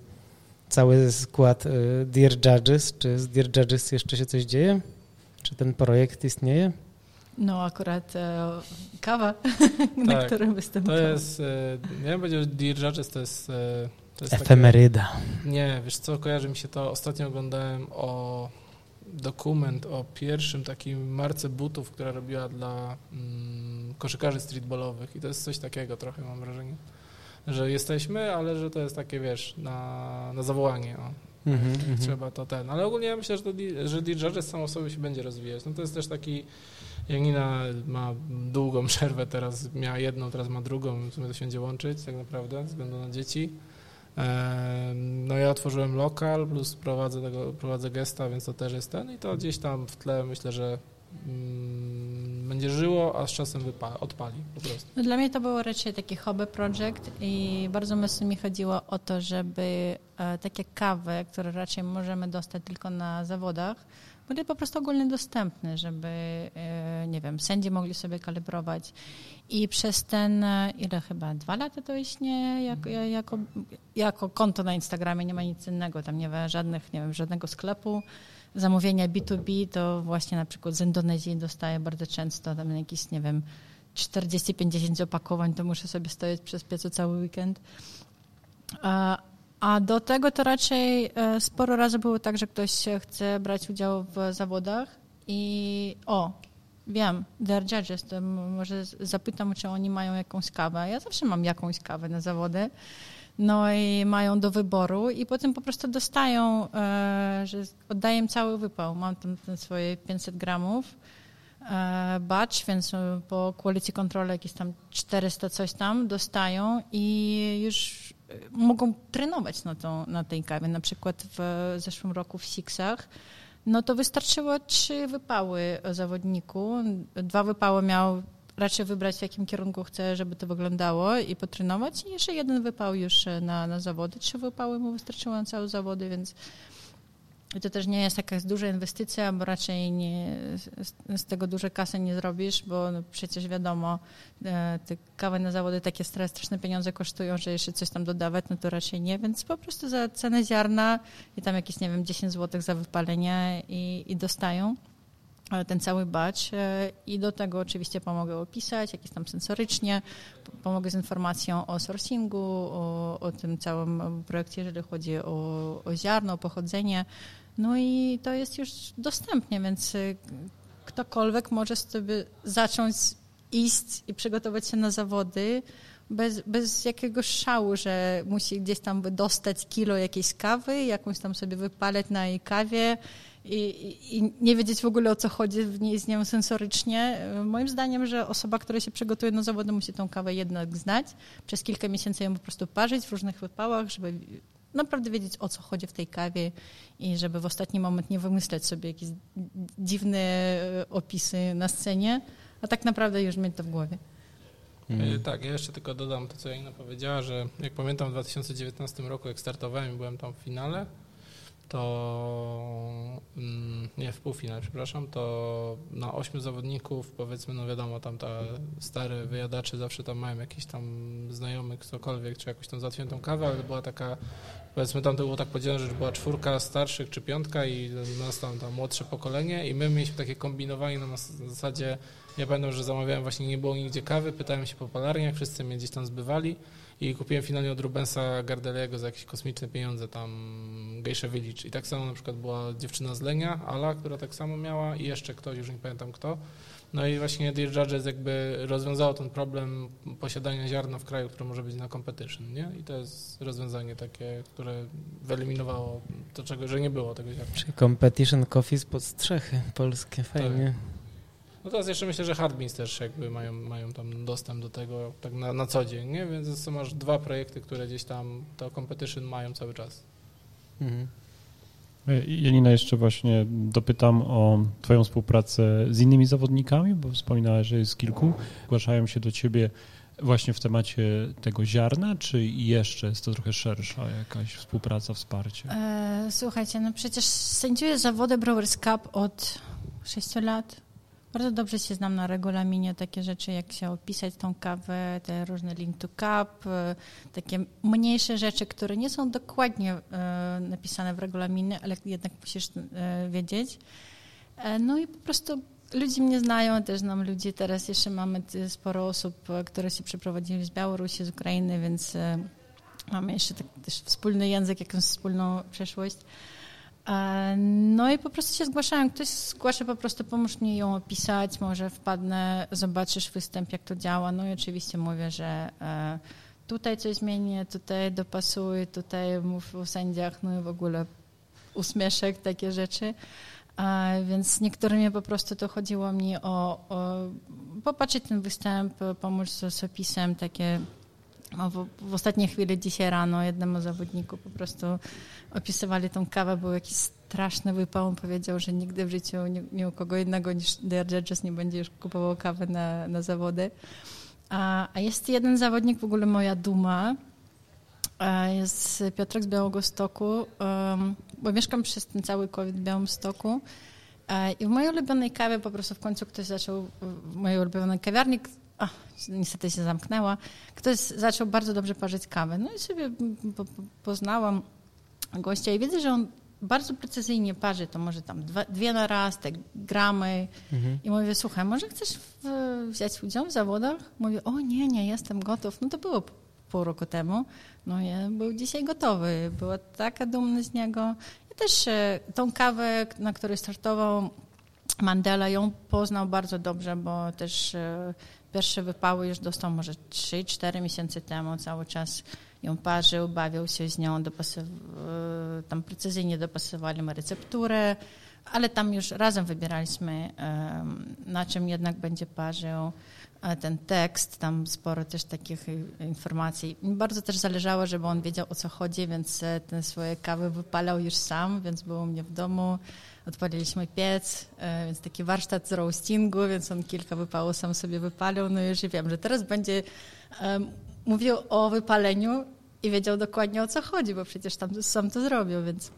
cały skład y, Dear Judges. Czy z Dear Judges jeszcze się coś dzieje? Czy ten projekt istnieje? No akurat e, kawa, na tak, którym występowałem. To jest, e, ja bym powiedział, Dear Judges to jest... E, to jest Efemeryda. Takie, nie, wiesz co, kojarzy mi się to, ostatnio oglądałem o dokument o pierwszym takim marce butów, która robiła dla mm, koszykarzy streetballowych i to jest coś takiego trochę, mam wrażenie że jesteśmy, ale że to jest takie, wiesz, na, na zawołanie. O. Mm -hmm, Trzeba to ten. Ale ogólnie ja myślę, że, to, że DJ samo sobie się będzie rozwijać. No to jest też taki, Janina ma długą przerwę, teraz miała jedną, teraz ma drugą, w sumie to się będzie łączyć tak naprawdę, ze względu na dzieci. No ja otworzyłem lokal, plus prowadzę, tego, prowadzę gesta, więc to też jest ten i to gdzieś tam w tle myślę, że będzie żyło, a z czasem wypa- odpali po prostu. No dla mnie to było raczej taki hobby project i bardzo mocno mi chodziło o to, żeby e, takie kawy, które raczej możemy dostać tylko na zawodach, były po prostu ogólnie dostępne, żeby, nie wiem, sędzie mogli sobie kalibrować. I przez ten, ile chyba, dwa lata to istnieje jako, jako, jako konto na Instagramie, nie ma nic innego, tam nie ma żadnych, nie wiem, żadnego sklepu zamówienia B2B, to właśnie na przykład z Indonezji dostaję bardzo często tam jakieś, nie wiem, 40-50 opakowań, to muszę sobie stoić przez piecu cały weekend. A, do tego to raczej e, sporo razy było tak, że ktoś chce brać udział w zawodach i o, wiem, they're judges, to może zapytam, czy oni mają jakąś kawę. Ja zawsze mam jakąś kawę na zawody. No i mają do wyboru i potem po prostu dostają, e, że oddaję cały wypał. Mam tam swoje 500 gramów e, batch, więc po quality control jakieś tam 400 coś tam dostają i już mogą trenować na, tą, na tej kawie. Na przykład w zeszłym roku w Sixach no to wystarczyło trzy wypały zawodniku. Dwa wypały miał raczej wybrać, w jakim kierunku chce, żeby to wyglądało i potrenować. I jeszcze jeden wypał już na, na zawody. Trzy wypały mu wystarczyło na całe zawody, więc to też nie jest jakaś duża inwestycja, bo raczej nie, z, z tego duże kasy nie zrobisz, bo no przecież wiadomo, e, te kawy na zawody takie straszne pieniądze kosztują, że jeszcze coś tam dodawać, no to raczej nie, więc po prostu za cenę ziarna i tam jakieś, nie wiem, 10 zł za wypalenie i, i dostają ten cały batch e, i do tego oczywiście pomogę opisać, jakieś tam sensorycznie, pomogę z informacją o sourcingu, o, o tym całym projekcie, jeżeli chodzi o, o ziarno, o pochodzenie. No i to jest już dostępnie, więc e, ktokolwiek może sobie zacząć iść i przygotować się na zawody bez, bez jakiegoś szału, że musi gdzieś tam dostać kilo jakiejś kawy, jakąś tam sobie wypaleć na jej kawie, i, i, nie wiedzieć w ogóle o co chodzi w niej z nią sensorycznie. Moim zdaniem, że osoba, która się przygotuje na zawody, musi tą kawę jednak znać. Przez kilka miesięcy ją po prostu parzyć w różnych wypałach, żeby naprawdę wiedzieć o co chodzi w tej kawie i żeby w ostatni moment nie wymyślać sobie jakieś dziwne e, opisy na scenie, a tak naprawdę już mieć to w głowie. Hmm. Tak, ja jeszcze tylko dodam to, co Janina powiedziała, że jak pamiętam w 2019 roku, jak startowałem i byłem tam w finale, to mm, nie w półfinale, przepraszam, to na ośmiu zawodników, powiedzmy, no wiadomo, tam ta stary wyjadacze zawsze tam mają jakiś tam znajomych, ktokolwiek, czy jakąś tam załatwioną kawę, ale była taka, powiedzmy, tam to było tak podzielone, że była czwórka starszych czy piątka i nas tam, tam młodsze pokolenie i my mieliśmy takie kombinowanie na zasadzie, ja pamiętam, że zamawiałem właśnie, nie było nigdzie kawy, pytałem się po palarniach, wszyscy mnie gdzieś tam zbywali i kupiłem finalnie od Rubensa Gardeliego za jakieś kosmiczne pieniądze tam Geisha Village i tak samo na przykład była dziewczyna z Lenia, Ala, która tak samo miała i jeszcze ktoś, już nie pamiętam kto. No i właśnie Dear Judges jakby rozwiązało ten problem posiadania ziarna w kraju, które może być na competition, nie? I to jest rozwiązanie takie, które wyeliminowało to, czego, że nie było tego ziarna. Czyli competition coffee spod strzechy polskie, fajnie. Tak. No teraz jeszcze myślę, że Hardbeans też jakby mają, mają tam dostęp do tego tak na, na co dzień, nie? Więc masz dwa projekty, które gdzieś tam to competition mają cały czas. Mhm. Jelina, jeszcze właśnie dopytam o Twoją współpracę z innymi zawodnikami, bo wspominałeś, że jest kilku. Zgłaszają się do Ciebie właśnie w temacie tego ziarna, czy jeszcze jest to trochę szersza jakaś współpraca, wsparcie? E, słuchajcie, no przecież sędziuję zawody Brewers Cup od 6 lat. Bardzo dobrze się znam na regulaminie takie rzeczy, jak się opisać tą kawę, te różne link to cup, e, takie mniejsze rzeczy, które nie są dokładnie e, napisane w regulaminie, ale jednak musisz e, wiedzieć. No i po prostu ludzie mnie znają, też znam ludzi. Teraz jeszcze mamy sporo osób, które się przeprowadziły z Białorusi, z Ukrainy, więc mamy jeszcze tak, też wspólny język, jakąś wspólną przeszłość. E, no i po prostu się zgłaszałem. Ktoś zgłasza po prostu, pomóż mi ją opisać, może wpadnę, zobaczysz występ, jak to działa. No i oczywiście mówię, że e, tutaj coś zmienię, tutaj dopasuję, tutaj mów o sędziach, no i w ogóle uśmieszek, takie rzeczy. E, więc niektórymi po prostu to chodziło mi o, o popatrzeć ten występ, pomóc z, opisem, takie w, w ostatniej chwili dzisiaj rano jednemu zawodniku po prostu opisywali tą kawę, był jakiś straszny wypał. On powiedział, że nigdy w życiu nie, nie u kogo innego niż Dear Judges nie będzie już kupował kawy na, na zawody. A, a jest jeden zawodnik, w ogóle moja duma, jest Piotrek z Białego Stoku, um, bo mieszkam przez ten cały COVID w Białym Stoku I w mojej ulubionej kawie po prostu w końcu ktoś zaczął, w mojej ulubionej kawiarni, a, niestety się zamknęła, ktoś zaczął bardzo dobrze parzyć kawę. No i sobie poznałam gościa i widzę, że on bardzo precyzyjnie parzy, to może tam dwa, dwie na raz, te gramy. Mhm. I mówię, słuchaj, może chcesz w, wziąć udział w zawodach? Mówię, o nie, nie, jestem gotów. No to było pół roku temu. No ja był dzisiaj gotowy. Była taka dumna z niego. I też e, tą kawę, na której startował Mandela, ją poznał bardzo dobrze, bo też e, pierwsze wypały już dostał może 3-4 miesiące temu. Cały czas ją parzył, bawił się z nią. E, tam precyzyjnie dopasowaliśmy recepturę, ale tam już razem wybieraliśmy, na czym jednak będzie parzył ten tekst, tam sporo też takich informacji. Mi bardzo też zależało, żeby on wiedział o co chodzi, więc e, te swoje kawy wypalał już sam, więc był u mnie w domu. Odpaliliśmy piec, e, więc taki warsztat z roastingu, więc on kilka wypałów sam sobie wypalił. No już wiem, że teraz będzie mówił o wypaleniu i wiedział dokładnie o co chodzi, bo przecież tam sam to zrobił, więc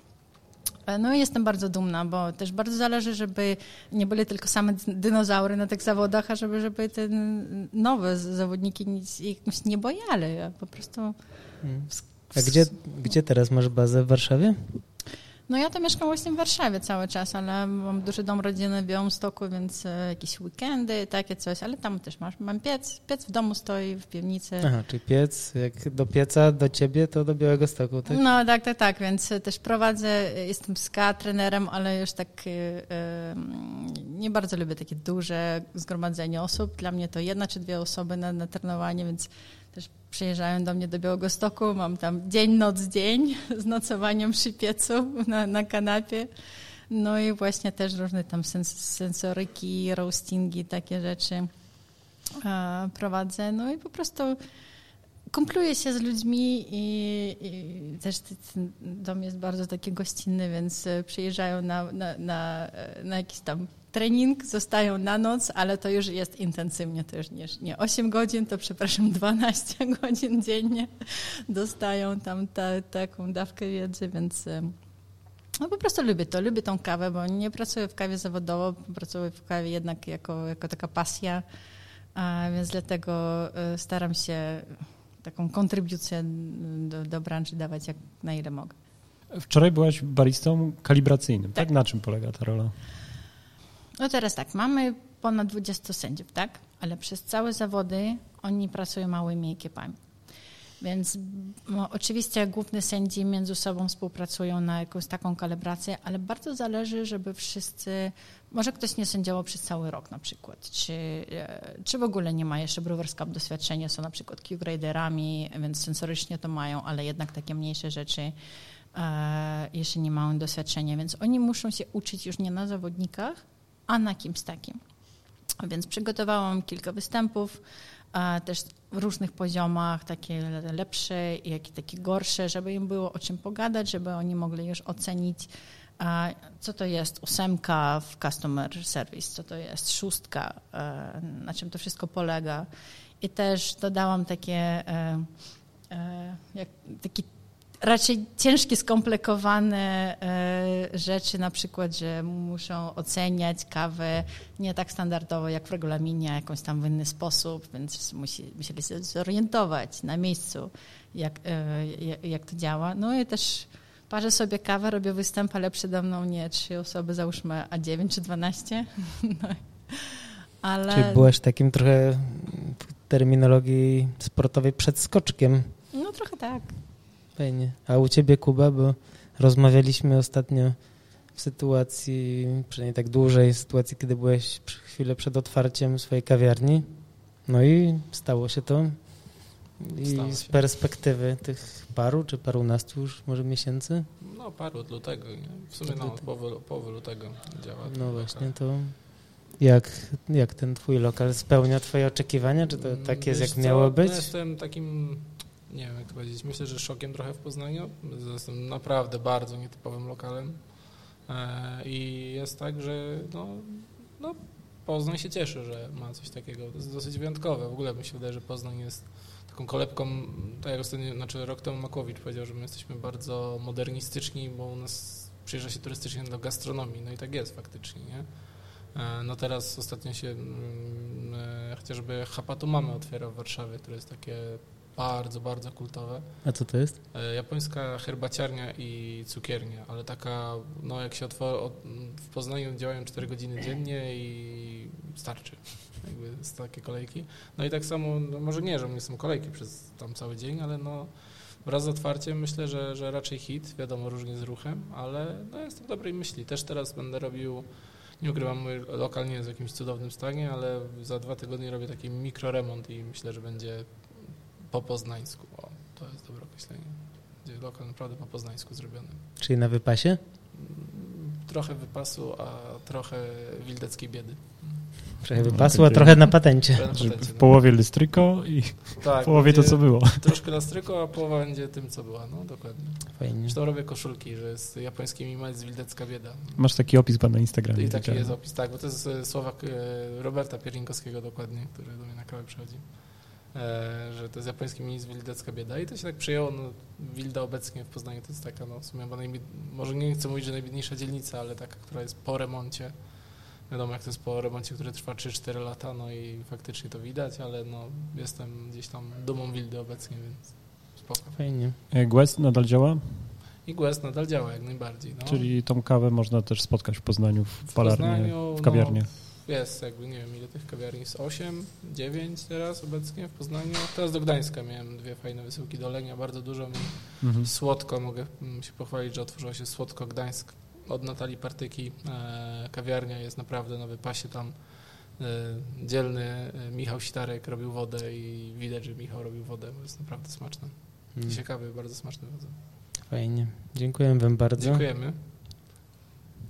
E, no i jestem bardzo dumna, bo też bardzo zależy, żeby nie były tylko same dinozaury na tych zawodach, a żeby, żeby te nowe zawodniki nic, nie bojali, po prostu... Hmm. A gdzie, gdzie teraz masz bazę w Warszawie? No ja to mieszkam właśnie w Warszawie cały czas, ale mam duży dom rodzinny w Białymstoku, więc e, jakieś weekendy, takie coś, ale tam też masz, mam piec, piec w domu stoi, w piwnicy. Aha, czyli piec, jak do pieca, do ciebie, to do Białego Stoku, tak? No tak, tak, tak, więc też prowadzę, jestem ska trenerem, ale już tak e, nie bardzo lubię takie duże zgromadzenie osób. Dla mnie to jedna czy dwie osoby na, na trenowanie, więc też przyjeżdżają do mnie do Białegostoku, mam tam dzień, noc, dzień z nocowaniem przy piecu na, na kanapie. No i właśnie też różne tam sens sensoryki, roastingi, takie rzeczy e, prowadzę. No i po prostu kumpluję się z ludźmi i, i, też ten dom jest bardzo taki gościnny, więc przyjeżdżają na, na, na, na jakiś tam trening, zostają na noc, ale to już jest intensywnie, to już nie, nie 8 godzin, to przepraszam, 12 godzin dziennie dostają tam ta, taką dawkę wiedzy, więc no po prostu lubię to, lubię tą kawę, bo nie pracuję w kawie zawodowo, pracuję w kawie jednak jako, jako taka pasja, a więc dlatego e, staram się taką kontrybucję do, do branży dawać jak na ile mogę. Wczoraj byłaś baristą kalibracyjnym, tak? tak? Na czym polega ta rola? No teraz tak, mamy ponad 20 sędziów, tak? Ale przez całe zawody oni pracują małymi ekipami. Więc no, oczywiście główne sędzi między sobą współpracują na jakąś taką kalibrację, ale bardzo zależy, żeby wszyscy, może ktoś nie sędziował przez cały rok na przykład, czy, e, czy w ogóle nie ma jeszcze Brewers Cup doświadczenia, są na przykład Q-graderami, więc sensorycznie to mają, ale jednak takie mniejsze rzeczy e, jeszcze nie mają doświadczenia, więc oni muszą się uczyć już nie na zawodnikach, a na kimś takim. Więc przygotowałam kilka występów, też w różnych poziomach, takie lepsze, jak i takie gorsze, żeby im było o czym pogadać, żeby oni mogli już ocenić, co to jest ósemka w customer service, co to jest szóstka, na czym to wszystko polega. I też dodałam takie, e, e, jak, taki raczej ciężkie, skomplikowane e, rzeczy, na przykład, że muszą oceniać kawę nie tak standardowo jak w regulaminie, a jakąś tam w inny sposób, więc musi, musieli się zorientować na miejscu, jak, e, jak to działa. No i też parzę sobie kawę, robię występ, ale przede mną nie trzy osoby, załóżmy, a dziewięć czy dwanaście. No, ale... Czyli byłaś takim trochę w terminologii sportowej przedskoczkiem. No trochę tak. Fajnie. A u ciebie, Kuba, bo rozmawialiśmy ostatnio w sytuacji, przynajmniej tak dłużej, sytuacji, kiedy byłeś chwilę przed otwarciem swojej kawiarni. No i stało się to. I stało z się. perspektywy tych paru czy parunastu już może miesięcy? No paru od lutego. W sumie no, połowy, połowy lutego działa. No właśnie, to jak, jak ten twój lokal spełnia twoje oczekiwania? Czy to tak jest, Wiesz jak co? miało być? Ja jestem takim nie wiem jak to powiedzieć, myślę, że szokiem trochę w Poznaniu. Jestem naprawdę bardzo nietypowym lokalem e, i jest tak, że no, no, Poznań się cieszy, że ma coś takiego. To jest dosyć wyjątkowe. W ogóle mi się wydaje, że Poznań jest taką kolebką, tak jak ostatnio, znaczy rok temu Makowicz powiedział, że my jesteśmy bardzo modernistyczni, bo u nas przyjeżdża się turystycznie do gastronomii, no i tak jest faktycznie, nie? E, no teraz ostatnio się mm, e, chociażby Hapatu Mamy otwierał w Warszawie, które jest takie bardzo, bardzo kultowe. A co to jest? E, japońska herbaciarnia i cukiernia, ale taka, no jak się otworzy, w Poznaniu działają 4 godziny dziennie i starczy. Jakby jest takie kolejki. No i tak samo, no może nie, że nie są kolejki przez tam cały dzień, ale no wraz z otwarciem myślę, że, że raczej hit, wiadomo, różnie z ruchem, ale no jestem dobrej myśli. Też teraz będę robił nie ukrywam, mój lokal nie jest w jakimś cudownym stanie, ale za dwa tygodnie robię taki mikroremont i myślę, że będzie po poznańsku. O, to jest dobre określenie. Będzie lokal naprawdę po poznańsku zrobiony. Czyli na wypasie? Mm, trochę wypasu, a trochę wildeckiej biedy. Trochę wypasu, a trochę na patencie. Na patencie w no. połowie lystryko i tak, w połowie to, co było. Troszkę lystryko, a połowa będzie tym, co była. No, dokładnie. Fajnie. Zresztą robię koszulki, że z japońskimi mać z wildecka bieda. Masz taki opis pan na Instagramie. I taki jest opis, tak, bo to jest e, słowa e, Roberta Pierinkowskiego dokładnie, który do mnie na kawę przychodzi. E, że to jest japoński mini z wildecka bieda i to się tak przyjęło, no, Wilda obecnie w Poznaniu to jest taka, no w sumie, może nie chcę mówić, że najbiedniejsza dzielnica, ale taka, która jest po remoncie, Wiadomo, jak to jest po remoncie, który trwa 3-4 lata, no i faktycznie to widać, ale no, jestem gdzieś tam dumą Wildy obecnie, więc spoko. Fajnie. Guest nadal działa? I Guest nadal działa jak najbardziej. No. Czyli tą kawę można też spotkać w Poznaniu, w palarni, w kawiarni. No, jest jakby, nie wiem ile tych kawiarni jest, 8, 9 teraz obecnie w Poznaniu. Teraz do Gdańska miałem dwie fajne wysyłki do Lenia, bardzo dużo mi mhm. słodko, mogę mm, się pochwalić, że otworzyło się Słodko Gdańsk od Natalii Partyki. E, kawiarnia jest naprawdę na wypasie tam. E, dzielny e, Michał Sitarek robił wodę i widać, że Michał robił wodę, bo jest naprawdę smaczna. Hmm. Ciekawy, bardzo smaczny wodę. Fajnie. Dziękuję Wam bardzo. Dziękujemy.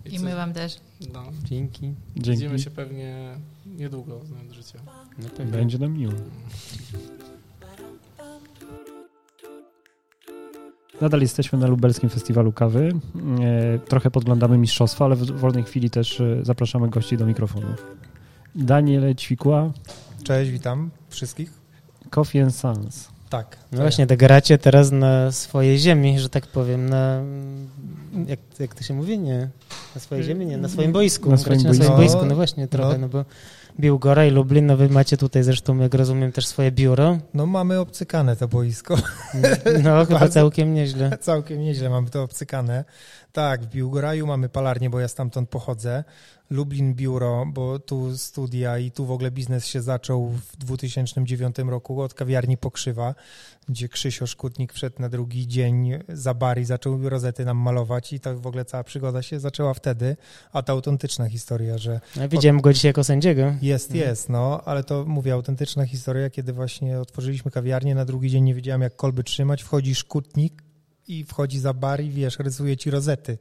I, I my Wam też. No. Dzięki. Dzięki. Widzimy się pewnie niedługo, znając życia. No Będzie nam miło. Nadal jesteśmy na lubelskim festiwalu kawy. E, trochę podglądamy mistrzostwa, ale w wolnej chwili też e, zapraszamy gości do mikrofonów. Daniel Ćwikła. Cześć, witam wszystkich. Coffee and Sons. Tak. No właśnie, tak gracie teraz na swojej ziemi, że tak powiem, na jak, jak to się mówi? Nie. Na swojej ziemi? Nie, na swoim boisku. Na swoim, boisku. Na swoim boisku. No właśnie, trochę, no, no bo Biłgora i Lublin, no wy macie tutaj zresztą, jak rozumiem, też swoje biuro. No mamy obcykane to boisko. No chyba całkiem nieźle. Całkiem nieźle mamy to obcykane. Tak, w Biłgoraju mamy palarnię, bo ja stamtąd pochodzę. Lublin biuro, bo tu studia i tu w ogóle biznes się zaczął w 2009 roku od kawiarni Pokrzywa, gdzie Krzysio Szkutnik wszedł na drugi dzień za bar i zaczął rozety nam malować i to w ogóle cała przygoda się zaczęła wtedy, a ta autentyczna historia, że... Ja widziałem go dzisiaj jako sędziego. Jest, mhm. jest, no, ale to mówię, autentyczna historia, kiedy właśnie otworzyliśmy kawiarnię, na drugi dzień nie wiedziałem jak kolby trzymać, wchodzi Szkutnik i wchodzi za bar i wiesz, rysuje ci rozety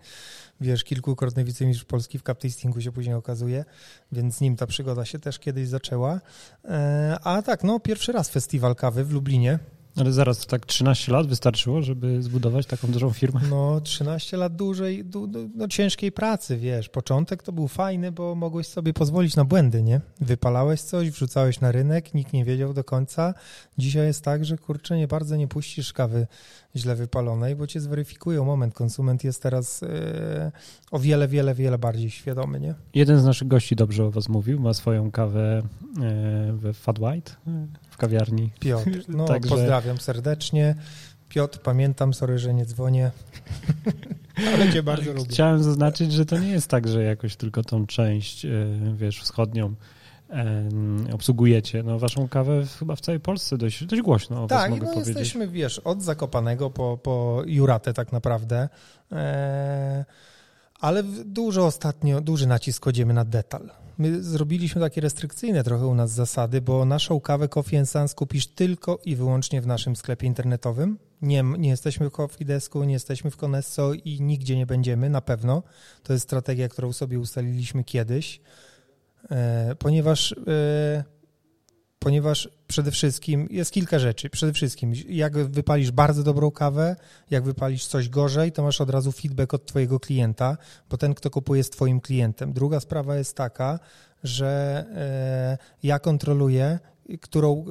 wiesz, kilkukrotny wicemistrz Polski w cup się później okazuje, więc z nim ta przygoda się też kiedyś zaczęła. E, a tak, no pierwszy raz festiwal kawy w Lublinie. Ale zaraz, tak 13 lat wystarczyło, żeby zbudować taką dużą firmę? No, 13 lat dużej, du, du, no, ciężkiej pracy, wiesz. Początek to był fajny, bo mogłeś sobie pozwolić na błędy, nie? Wypalałeś coś, wrzucałeś na rynek, nikt nie wiedział do końca. Dzisiaj jest tak, że kurczę, nie bardzo nie puścisz kawy źle wypalonej, bo cię zweryfikują. Moment, konsument jest teraz yy, o wiele, wiele, wiele bardziej świadomy, nie? Jeden z naszych gości dobrze o was mówił, ma swoją kawę yy, w Fat White w kawiarni. Piotr, no Także... pozdrawiam serdecznie. Piotr, pamiętam, sorry, że nie dzwonię, ale cię bardzo lubię. Chciałem zaznaczyć, że to nie jest tak, że jakoś tylko tą część, wiesz, wschodnią obsługujecie. No, waszą kawę chyba w całej Polsce dość, dość głośno tak, no powiedzieć. jesteśmy, wiesz, od Zakopanego po, po Juratę tak naprawdę. E, ale dużo ostatnio, duży nacisk kładziemy na detal. My zrobiliśmy takie restrykcyjne trochę u nas zasady, bo naszą kawę Coffee Sans kupisz tylko i wyłącznie w naszym sklepie internetowym. Nie, nie jesteśmy w Coffee Desku, nie jesteśmy w Conesso i nigdzie nie będziemy, na pewno. To jest strategia, którą sobie ustaliliśmy kiedyś. E, ponieważ, e, ponieważ przede wszystkim jest kilka rzeczy. Przede wszystkim, jak wypalisz bardzo dobrą kawę, jak wypalisz coś gorzej, to masz od razu feedback od Twojego klienta, bo ten, kto kupuje, jest Twoim klientem. Druga sprawa jest taka, że e, ja kontroluję, którą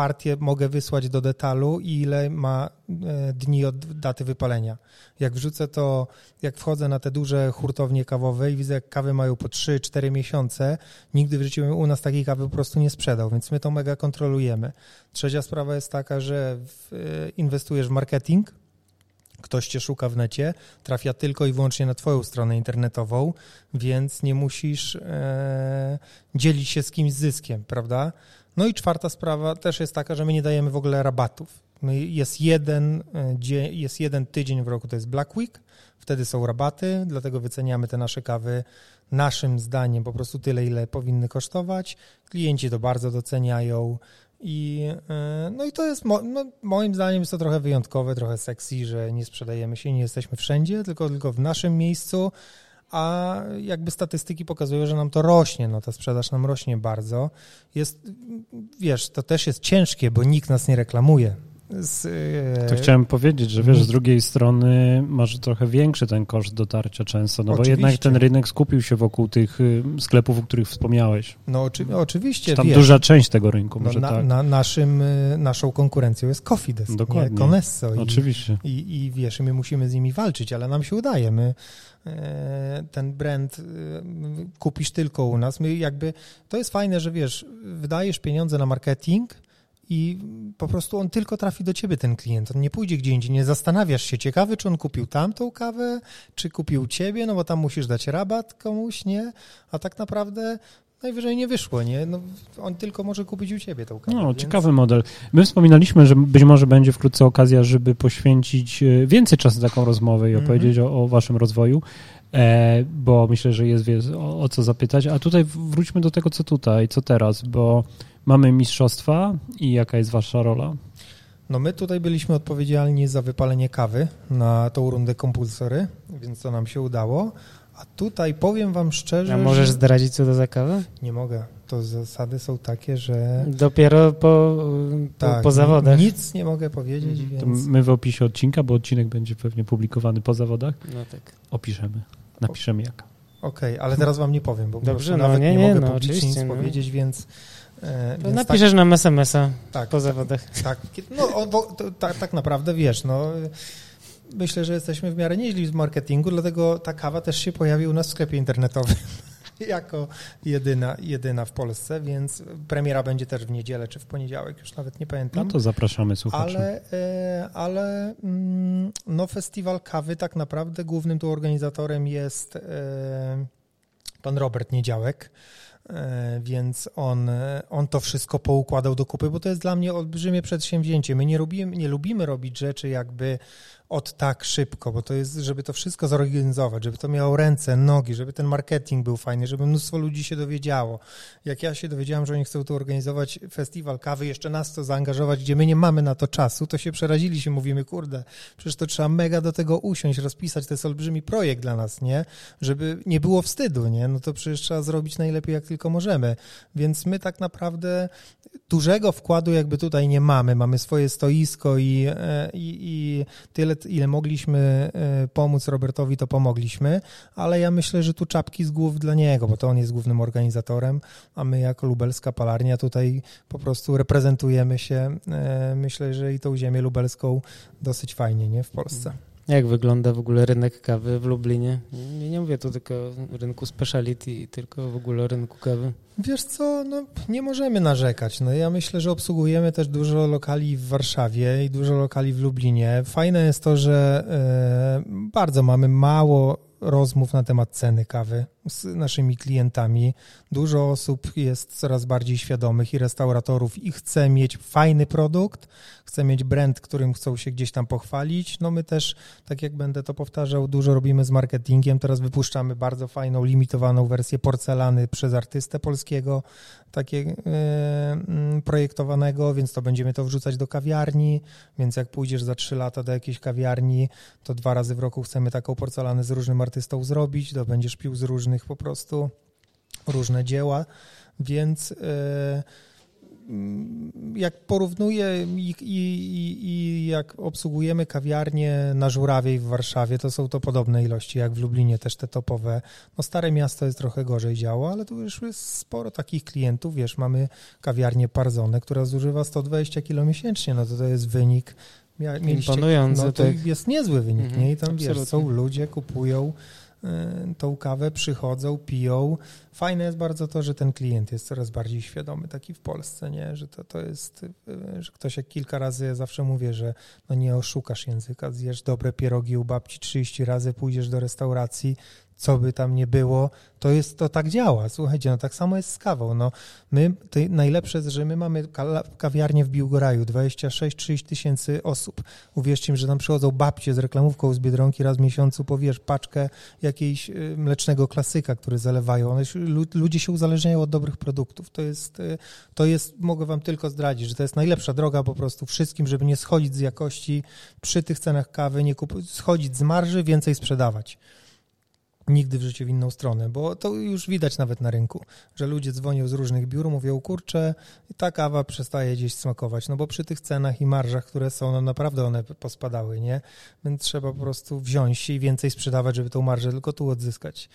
partię mogę wysłać do detalu i ile ma e, dni od daty wypalenia. Jak wrzucę to, jak wchodzę na te duże hurtownie kawowe i widzę, jak kawy mają po 3-4 miesiące, nigdy w życiu u nas takiej kawy po prostu nie sprzedał, więc my to mega kontrolujemy. Trzecia sprawa jest taka, że w, inwestujesz w marketing, ktoś cię szuka w necie, trafia tylko i wyłącznie na twoją stronę internetową, więc nie musisz e, dzielić się z kimś zyskiem, prawda? No i czwarta sprawa też jest taka, że my nie dajemy w ogóle rabatów. Jest, jeden, e, jest jeden tydzień w roku, to jest Black Week, wtedy są rabaty, dlatego wyceniamy te nasze kawy naszym zdaniem po prostu tyle, ile powinny kosztować. Klienci to bardzo doceniają. I, e, no i to jest, no, moim zdaniem jest to trochę wyjątkowe, trochę sexy, że nie sprzedajemy się, nie jesteśmy wszędzie, tylko, tylko w naszym miejscu, a jakby statystyki pokazują, że nam to rośnie, no ta sprzedaż nam rośnie bardzo. Jest, wiesz, to też jest ciężkie, bo nikt nas nie reklamuje. Z, e, to chciałem powiedzieć, że wiesz, z drugiej strony może trochę większy ten koszt dotarcia często, no oczywiście. bo jednak ten rynek skupił się wokół tych y, sklepów, o których wspomniałeś. No oczy, oczywiście. Tam wiesz, duża część tego rynku, no, może na, tak. Na naszym, y, naszą konkurencją jest Cofides, Dokładnie. Nie? Conesso. Oczywiście. I, I wiesz, my musimy z nimi walczyć, ale nam się udaje. My e, ten brand y, kupisz tylko u nas. My jakby, to jest fajne, że wiesz, wydajesz pieniądze na marketing, i po prostu on tylko trafi do ciebie, ten klient. On nie pójdzie gdzie indziej, nie zastanawiasz się, ciekawy, czy on kupił tamtą kawę, czy kupił ciebie, no bo tam musisz dać rabat komuś, nie? A tak naprawdę najwyżej nie wyszło, nie? No, on tylko może kupić u ciebie tą kawę. No, więc... ciekawy model. My wspominaliśmy, że być może będzie wkrótce okazja, żeby poświęcić e, więcej czasu na taką rozmowę i opowiedzieć mm -hmm. o, o, waszym rozwoju, e, bo myślę, że jest o, o co zapytać. A tutaj wróćmy do tego, co tutaj, co teraz, bo Mamy mistrzostwa i jaka jest wasza rola? No my tutaj byliśmy odpowiedzialni za wypalenie kawy na tą rundę kompulsory, więc to nam się udało. A tutaj powiem wam szczerze... A możesz że... zdradzić co to za kawę? Nie mogę. To zasady są takie, że... Dopiero po, tak, po, po zawodach. Nic nie mogę powiedzieć, mhm. więc... my w opisie odcinka, bo odcinek będzie pewnie publikowany po zawodach, no tak. opiszemy, napiszemy jak. Okej, okay, ale teraz wam nie powiem, bo Dobrze, no, nawet nie, nie, nie mogę no, publicznie nic no. powiedzieć, więc... E, napiszesz tak, nam SMS-a tak, po zawodach. Tak, no, bo, to, tak, tak naprawdę wiesz, no myślę, że jesteśmy w miarę nieźli z marketingu, dlatego ta kawa też się pojawi u nas w sklepie internetowym jako jedyna, jedyna w Polsce, więc premiera będzie też w niedzielę czy w poniedziałek, już nawet nie pamiętam. No to zapraszamy słuchaczy. Ale, e, ale mm, no festiwal kawy tak naprawdę głównym tu organizatorem jest e, pan Robert Niedziałek, więc on, on to wszystko poukładał do kupy, bo to jest dla mnie olbrzymie przedsięwzięcie. My nie lubimy, nie lubimy robić rzeczy jakby od tak szybko, bo to jest, żeby to wszystko zorganizować, żeby to miało ręce, nogi, żeby ten marketing był fajny, żeby mnóstwo ludzi się dowiedziało. Jak ja się dowiedziałem, że oni chcą tu organizować festiwal kawy, jeszcze nas to zaangażować, gdzie my nie mamy na to czasu, to się przeraziliśmy, mówimy, kurde, przecież to trzeba mega do tego usiąść, rozpisać, to jest olbrzymi projekt dla nas, nie? Żeby nie było wstydu, nie? No to przecież trzeba zrobić najlepiej, jak tylko możemy. Więc my tak naprawdę dużego wkładu jakby tutaj nie mamy. Mamy swoje stoisko i, e, i, i tyle, ile mogliśmy e, pomóc Robertowi, to pomogliśmy, ale ja myślę, że tu czapki z głów dla niego, bo to on jest głównym organizatorem, a my jako lubelska palarnia tutaj po prostu reprezentujemy się, e, myślę, że i tą ziemię lubelską dosyć fajnie, nie, w Polsce. Jak wygląda w ogóle rynek kawy w Lublinie? Nie, nie mówię tu tylko o rynku speciality, tylko w ogóle o rynku kawy. Wiesz co, no nie możemy narzekać. No ja myślę, że obsługujemy też dużo lokali w Warszawie i dużo lokali w Lublinie. Fajne jest to, że e, bardzo mamy mało rozmów na temat ceny kawy z naszymi klientami. Dużo osób jest coraz bardziej świadomych i restauratorów i chce mieć fajny produkt, chce mieć brand, którym chcą się gdzieś tam pochwalić. No my też, tak jak będę to powtarzał, dużo robimy z marketingiem. Teraz wypuszczamy bardzo fajną, limitowaną wersję porcelany przez artystę polskiego, takie yy, projektowanego, więc to będziemy to wrzucać do kawiarni, więc jak pójdziesz za trzy lata do jakiejś kawiarni, to dwa razy w roku chcemy taką porcelanę z różnym artystą zrobić, to będziesz pił z różnych po prostu różne dzieła, więc yy, jak porównuję i, i, i, jak obsługujemy kawiarnie na Żurawiej w Warszawie, to są to podobne ilości jak w Lublinie, też te topowe. No stare miasto jest trochę gorzej działo, ale tu już jest sporo takich klientów, wiesz, mamy kawiarnię Parzone, która zużywa 120 kg miesięcznie, no to to jest wynik Imponujący. No to tak. jest niezły wynik, nie? I tam, wiesz, są ludzie, kupują tą kawę, przychodzą, piją. Fajne jest bardzo to, że ten klient jest coraz bardziej świadomy, taki w Polsce, nie? że to, to jest, y, że ktoś jak kilka razy, ja zawsze mówię, że no nie oszukasz języka, zjesz dobre pierogi u babci 30 razy, pójdziesz do restauracji, co by tam nie było, to jest, to tak działa. Słuchajcie, no tak samo jest z kawą. No, my, to najlepsze jest, że my mamy kawiarnię w Biłgoraju, 26-30 tysięcy osób. Uwierzcie mi, że tam przychodzą babcie z reklamówką z Biedronki raz w miesiącu, powiesz, paczkę jakiejś y, mlecznego klasyka, który zalewają. Ludzie się uzależniają od dobrych produktów. To jest, y, to jest, mogę wam tylko zdradzić, że to jest najlepsza droga po prostu wszystkim, żeby nie schodzić z jakości przy tych cenach kawy, nie kup- schodzić z marży, więcej sprzedawać nigdy w życiu w inną stronę, bo to już widać nawet na rynku, że ludzie dzwonią z różnych biur, mówią, kurczę, ta kawa przestaje gdzieś smakować, no bo przy tych cenach i marżach, które są, no naprawdę one pospadały, nie? Więc trzeba po prostu wziąć i więcej sprzedawać, żeby tą marżę tylko tu odzyskać,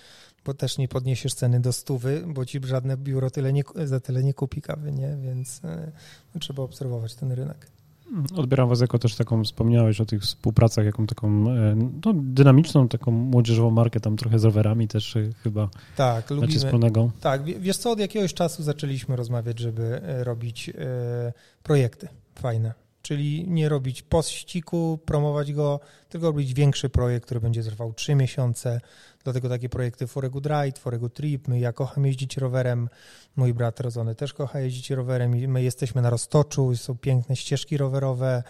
bo też nie podniesiesz ceny do stówy, bo ci żadne biuro tyle nie, za tyle nie kupi kawy, nie? Więc e, no, trzeba obserwować ten rynek. Odbieram was jako też taką, wspomniałeś o tych współpracach, jaką taką e, no, dynamiczną, taką młodzieżową markę, tam trochę z rowerami też e, chyba tak, lubimy. wspólnego. Tak, wiesz co, od jakiegoś czasu zaczęliśmy rozmawiać, żeby e, robić projekty fajne, czyli nie robić pościku, promować go, tylko robić większy projekt, który będzie trwał trzy miesiące, Dlatego takie projekty Foregu Ride, Foregu Trip, my ja kocham jeździć rowerem, mój brat rodzony też kocha jeździć rowerem i my jesteśmy na Roztoczu, są piękne ścieżki rowerowe,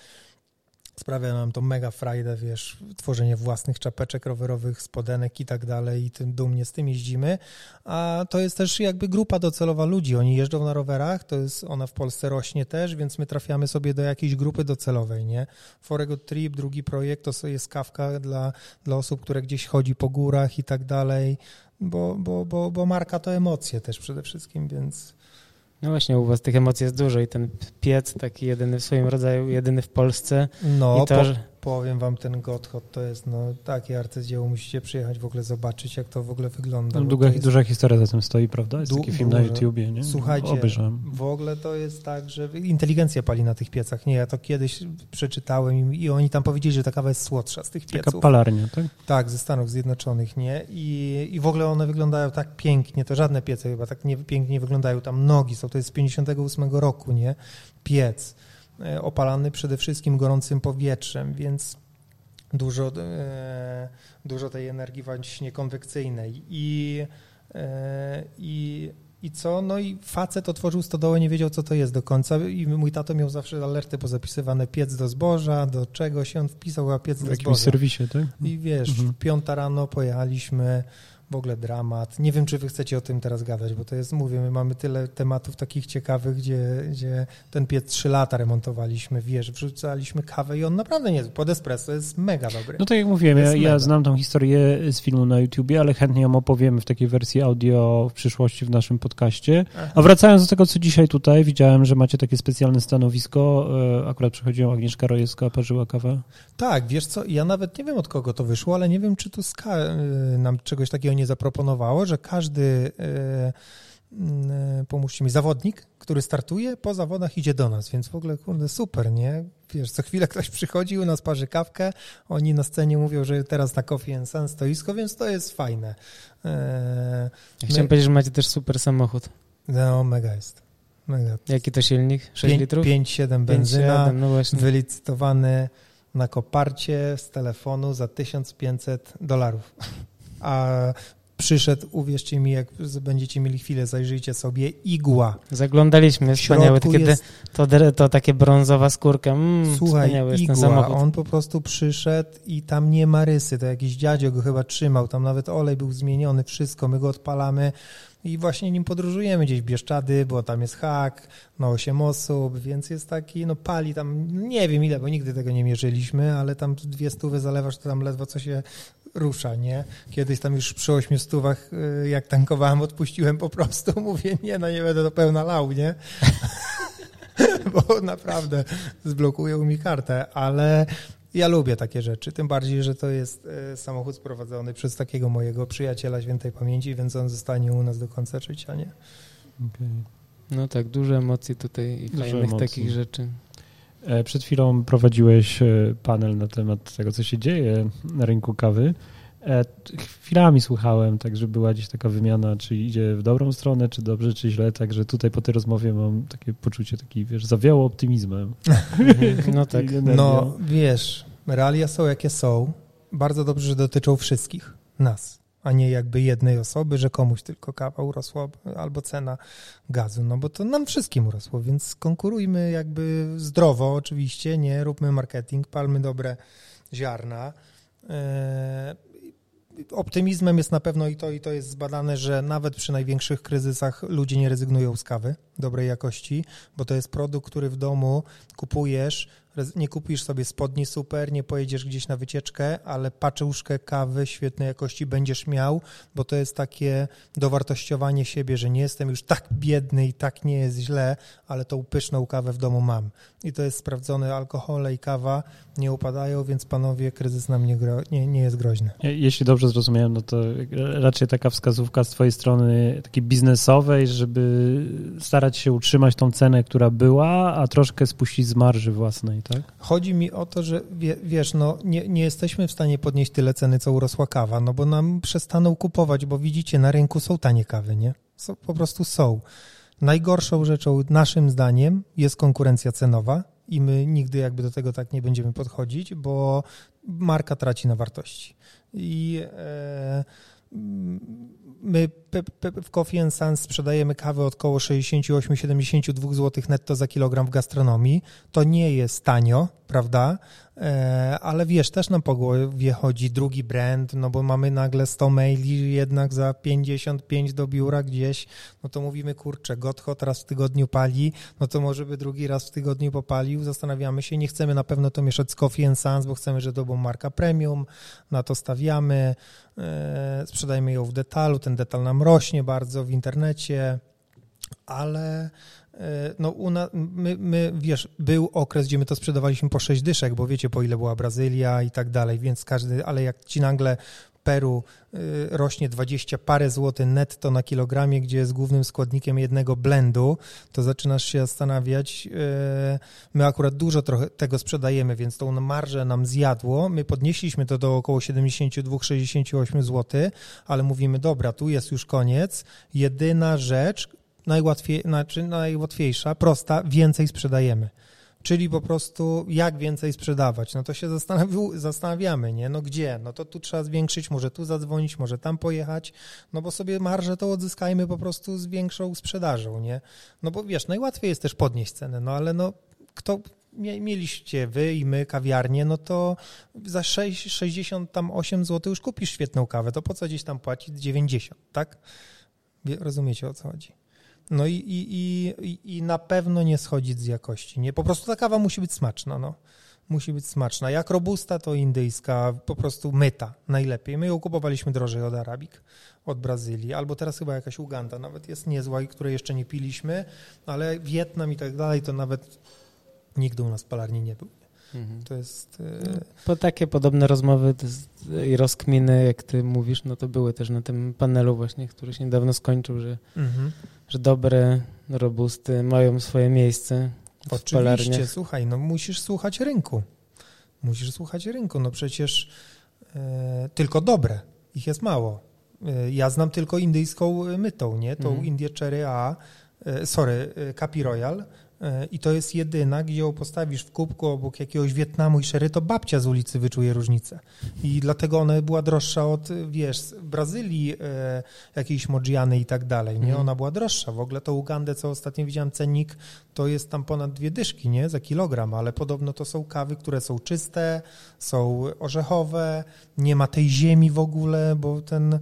sprawia nam to mega frajdę, wiesz, tworzenie własnych czapeczek rowerowych, spodenek i tak dalej i tym dumnie z tym jeździmy, a to jest też jakby grupa docelowa ludzi, oni jeżdżą na rowerach, to jest, ona w Polsce rośnie też, więc my trafiamy sobie do jakiejś grupy docelowej, nie? Forego Trip, drugi projekt, to jest kawka dla, dla osób, które gdzieś chodzi po górach i tak dalej, bo, bo, bo, bo marka to emocje też przede wszystkim, więc no właśnie, u was tych emocji jest dużo i ten piec taki jedyny w swoim rodzaju, jedyny w Polsce. No, i to, po, że powiem wam, ten Gotthard to jest no, takie arcydzieło, musicie przyjechać w ogóle zobaczyć, jak to w ogóle wygląda. No, długa, jest... Duża historia za tym stoi, prawda? Jest taki film na YouTubie, nie? Słuchajcie, Obejrzałem. w ogóle to jest tak, że inteligencja pali na tych piecach. Nie, ja to kiedyś przeczytałem i, oni tam powiedzieli, że ta kawa jest słodsza z tych pieców. Taka palarnia, tak? Tak, ze Stanów Zjednoczonych, nie? I, I w ogóle one wyglądają tak pięknie, to żadne piece chyba tak nie, pięknie wyglądają, tam nogi są, to jest z 58 roku, nie? Piec opalany przede wszystkim gorącym powietrzem, więc dużo, e, dużo tej energii właśnie konwekcyjnej i, e, i i co? No i facet otworzył stodołę, nie wiedział, co to jest do końca i mój tato miał zawsze alerty pozapisywane piec do zboża, do czego się on wpisał, a piec do zboża. W jakimś serwisie, tak? I wiesz, mhm. piąta rano pojechaliśmy w ogóle dramat. Nie wiem, czy wy chcecie o tym teraz gadać, bo to jest, mówię, my mamy tyle tematów takich ciekawych, gdzie, gdzie ten piec trzy lata remontowaliśmy, wiesz, wrzucaliśmy kawę i on naprawdę nie jest, pod espresso jest mega dobry. No tak jak mówiłem, ja, ja, znam tą historię z filmu na YouTubie, ale chętnie ją opowiemy w takiej wersji audio w przyszłości w naszym podcaście. Aha. A wracając do tego, co dzisiaj tutaj, widziałem, że macie takie specjalne stanowisko, e, akurat przychodziła Agnieszka Rojewska, parzyła kawę. Tak, wiesz co, ja nawet nie wiem od kogo to wyszło, ale nie wiem, czy tu Ska y, nam czegoś takiego nie zaproponowało, że każdy, y, y, pomóżcie mi, zawodnik, który startuje, po zawodach idzie do nas, więc w ogóle, kurde, super, nie? Wiesz, co chwilę ktoś przychodzi, u nas parzy kawkę, oni na scenie mówią, że teraz na Coffee and Sun stoisko, więc to jest fajne. Ja chciałem My... powiedzieć, że macie też super samochód. No, mega jest. Mega. Jaki to silnik? 6 5, litrów? 5,7 benzyna, 5, no wylicytowany na koparcie z telefonu za 1500 dolarów. A przyszedł, uwierzcie mi, jak będziecie mieli chwilę, zajrzyjcie sobie, igła. Zaglądaliśmy, wspaniałe, takie jest... to, to takie brązowa skórka, mm, Słuchaj, igła, on po prostu przyszedł i tam nie ma rysy, to jakiś dziadzio go chyba trzymał, tam nawet olej był zmieniony, wszystko, my go odpalamy, i właśnie nim podróżujemy. Gdzieś w Bieszczady, bo tam jest hak, no 8 osób, więc jest taki, no pali tam, nie wiem ile, bo nigdy tego nie mierzyliśmy, ale tam dwie stówy zalewasz, to tam ledwo co się rusza, nie? Kiedyś tam już przy 8 stówach, y, jak tankowałem, odpuściłem po prostu, mówię, nie, no nie będę do pełna lał, nie? bo naprawdę zblokują mi kartę, ale ja lubię takie rzeczy, tym bardziej, że to jest e, samochód sprowadzony przez takiego mojego przyjaciela świętej pamięci, więc on zostanie u nas do końca życia, nie? Okay. No tak, dużo emocji tutaj i fajnych emocji. takich rzeczy. E, przed chwilą prowadziłeś e, panel na temat tego, co się dzieje na rynku kawy. Chwilami słuchałem, także była gdzieś taka wymiana, czy idzie w dobrą stronę, czy dobrze, czy źle, także tutaj po tej rozmowie mam takie poczucie, taki, wiesz, zawiało optymizmem. No tak. No, wiesz, realia są jakie są. Bardzo dobrze, że dotyczą wszystkich nas, a nie jakby jednej osoby, że komuś tylko kawa urosła albo cena gazu, no bo to nam wszystkim urosło, więc konkurujmy jakby zdrowo oczywiście, nie róbmy marketing, palmy dobre ziarna. E, optymizmem jest na pewno i to, i to jest zbadane, że nawet przy największych kryzysach ludzie nie rezygnują z kawy dobrej jakości, bo to jest produkt, który w domu kupujesz, nie kupisz sobie spodni super, nie pojedziesz gdzieś na wycieczkę, ale paczuszkę kawy świetnej jakości będziesz miał, bo to jest takie dowartościowanie siebie, że nie jestem już tak biedny i tak nie jest źle, ale tą pyszną kawę w domu mam. I to jest sprawdzone, alkohole i kawa nie upadają, więc panowie, kryzys nam nie, gro, nie, nie jest groźny. Jeśli dobrze zrozumiałem, no to raczej taka wskazówka z twojej strony takiej biznesowej, żeby starać się utrzymać tą cenę, która była, a troszkę spuścić z marży własnej tak? Chodzi mi o to, że wie, wiesz, no nie, nie jesteśmy w stanie podnieść tyle ceny, co urosła kawa, no bo nam przestaną kupować, bo widzicie, na rynku są tanie kawy, nie? Są, po prostu są. Najgorszą rzeczą naszym zdaniem jest konkurencja cenowa i my nigdy jakby do tego tak nie będziemy podchodzić, bo marka traci na wartości. I e, my w Coffee Sans sprzedajemy kawę od około 68-72 zł netto za kilogram w gastronomii. To nie jest tanio, prawda? E, ale wiesz, też nam po głowie chodzi drugi brand, no bo mamy nagle 100 maili jednak za 55 do biura gdzieś, no to mówimy, kurczę, Gotthard raz w tygodniu pali, no to może by drugi raz w tygodniu popalił, zastanawiamy się, nie chcemy na pewno to mieszać z Coffee Sans, bo chcemy, że to była marka premium, na to stawiamy, e, sprzedajmy ją w detalu, ten detal nam rośnie bardzo w internecie, ale e, no una, my, my, wiesz, był okres, gdzie my to sprzedawaliśmy po 6 dyszek, bo wiecie, po ile była Brazylia i tak dalej, więc każdy, ale jak ci nagle Peru y, rośnie 20 parę złotych netto na kilogramie, gdzie jest głównym składnikiem jednego blendu, to zaczynasz się zastanawiać. Y, my akurat dużo trochę tego sprzedajemy, więc tą marżę nam zjadło. My podnieśliśmy to do około 72-68 zł, ale mówimy, dobra, tu jest już koniec. Jedyna rzecz, najłatwiej, znaczy najłatwiejsza, prosta, więcej sprzedajemy czyli po prostu jak więcej sprzedawać. No to się zastanawiamy, nie? No gdzie? No to tu trzeba zwiększyć, może tu zadzwonić, może tam pojechać, no bo sobie marżę to odzyskajmy po prostu z większą sprzedażą, nie? No bo wiesz, najłatwiej jest też podnieść cenę, no ale no kto mieliście wy i my kawiarnię, no to za 6, 68 zł już kupisz świetną kawę, to po co gdzieś tam płacić 90, tak? Rozumiecie o co chodzi? No i, i, i, i na pewno nie schodzić z jakości. Nie? Po prostu ta kawa musi być smaczna. No. Musi być smaczna. Jak robusta, to indyjska, po prostu myta najlepiej. My ją kupowaliśmy drożej od Arabik, od Brazylii, albo teraz chyba jakaś Uganda nawet jest niezła której jeszcze nie piliśmy, ale Wietnam i tak dalej, to nawet nigdy u nas palarni nie był. Mhm. To jest... Po e, takie podobne rozmowy i rozkminy, jak ty mówisz, no to były też na tym panelu właśnie, który się niedawno skończył, że, mhm. że dobre robusty mają swoje miejsce w Oczywiście, palarniach. słuchaj, no musisz słuchać rynku. Musisz słuchać rynku, no przecież e, tylko dobre, ich jest mało. E, ja znam tylko indyjską mytą, nie? Tą mhm. Indię Cherry A, e, sorry, Capi Royal, i to jest jedyna, gdzie ją postawisz w kubku obok jakiegoś Wietnamu i szery, to babcia z ulicy wyczuje różnicę. I dlatego ona była droższa od, wiesz, Brazylii, e, jakiejś Modziany i tak dalej, nie? Mhm. Ona była droższa. W ogóle to Ugandę, co ostatnio widziałem cennik, to jest tam ponad dwie dyszki, nie? Za kilogram, ale podobno to są kawy, które są czyste, są orzechowe, nie ma tej ziemi w ogóle, bo ten,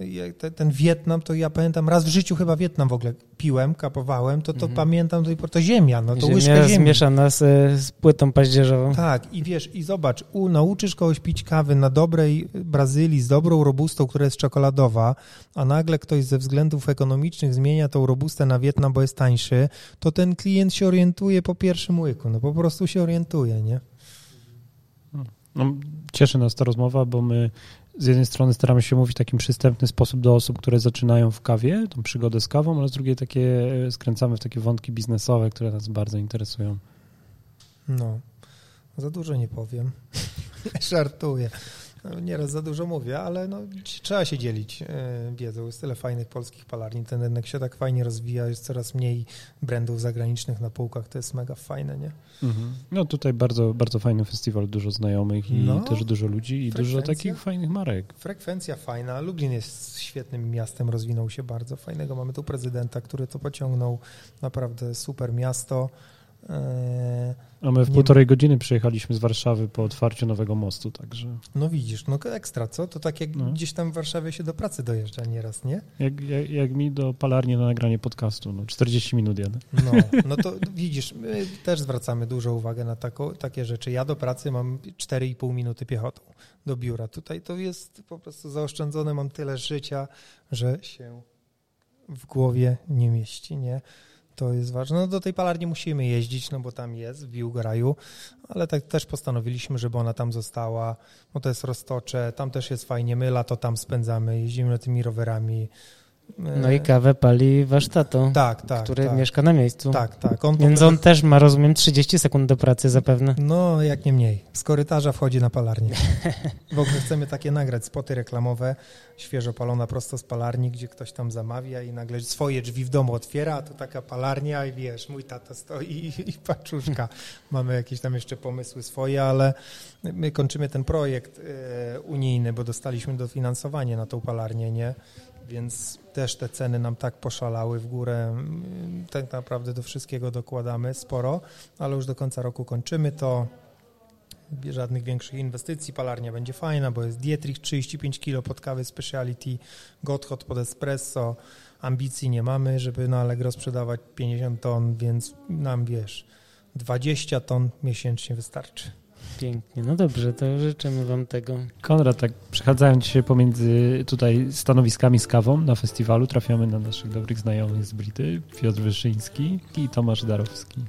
y, ten Wietnam, to ja pamiętam, raz w życiu chyba Wietnam w ogóle piłem, kapowałem, to to mhm. pamiętam do tej pory, to ziemia, no to ziemia łyżka ziemi. zmieszana z, z płytą paździerzową. Tak, i wiesz, i zobacz, u, nauczysz kogoś pić kawy na dobrej Brazylii z dobrą robustą, która jest czekoladowa, a nagle ktoś ze względów ekonomicznych zmienia tą robustę na Wietnam, bo jest tańszy, to ten klient się orientuje po pierwszym łyku, no po prostu się orientuje, nie? No, cieszy nas ta rozmowa, bo my z jednej strony staramy się mówić w takim przystępny sposób do osób, które zaczynają w kawie, tą przygodę z kawą, ale z drugiej takie e, skręcamy w takie wątki biznesowe, które nas bardzo interesują. No, za dużo nie powiem. Żartuję. No, nieraz za dużo mówię, ale no, trzeba się dzielić e, wiedzą. Jest tyle fajnych polskich palarni, ten rynek się tak fajnie rozwija, jest coraz mniej brandów zagranicznych na półkach, to jest mega fajne, nie? Mhm. No tutaj bardzo, bardzo fajny festiwal, dużo znajomych i no, też dużo ludzi i dużo takich fajnych marek. Frekwencja fajna, Lublin jest świetnym miastem, rozwinął się bardzo fajnego. Mamy tu prezydenta, który to pociągnął, naprawdę super miasto. E, A my w nie... półtorej godziny przyjechaliśmy z Warszawy po otwarciu nowego mostu, także... No widzisz, no ekstra, co? To tak jak no. gdzieś tam w Warszawie się do pracy dojeżdża nieraz, nie? Jak, jak, jak, mi do palarni na nagranie podcastu, no 40 minut jadę. No, no to widzisz, my też zwracamy dużą uwagę na tako, takie rzeczy. Ja do pracy mam 4,5 minuty piechotą do biura. Tutaj to jest po prostu zaoszczędzone, mam tyle życia, że się w głowie nie mieści, nie? To jest ważne. No do tej palarni musimy jeździć, no bo tam jest w Biłgoraju, ale tak też postanowiliśmy, żeby ona tam została, bo to jest roztocze, tam też jest fajnie, my lato tam spędzamy, jeździmy tymi rowerami, no i kawę pali wasz tato, tak, tak, który tak. mieszka na miejscu. Tak, tak. On Więc on też ma, rozumiem, 30 sekund do pracy zapewne. No, jak nie mniej. Z korytarza wchodzi na palarnię. W ogóle chcemy takie nagrać spoty reklamowe, świeżo palona prosto z palarni, gdzie ktoś tam zamawia i nagle swoje drzwi w domu otwiera, a to taka palarnia i wiesz, mój tata stoi i, i paczuszka. Mamy jakieś tam jeszcze pomysły swoje, ale my kończymy ten projekt e, unijny, bo dostaliśmy dofinansowanie na tą palarnię, nie? Więc też te ceny nam tak poszalały w górę. Tak naprawdę do wszystkiego dokładamy sporo, ale już do końca roku kończymy to. Żadnych większych inwestycji, palarnia będzie fajna, bo jest Dietrich 35 kg pod kawę speciality, Gotthard pod espresso. Ambicji nie mamy, żeby na Allegro sprzedawać 50 ton, więc nam wiesz, 20 ton miesięcznie wystarczy. Pięknie, no dobrze, to życzymy Wam tego. Konrad, tak przechadzając się pomiędzy tutaj stanowiskami z kawą na festiwalu, trafiamy na naszych dobrych znajomych z Brity, Piotr Wyszyński i Tomasz Darowski.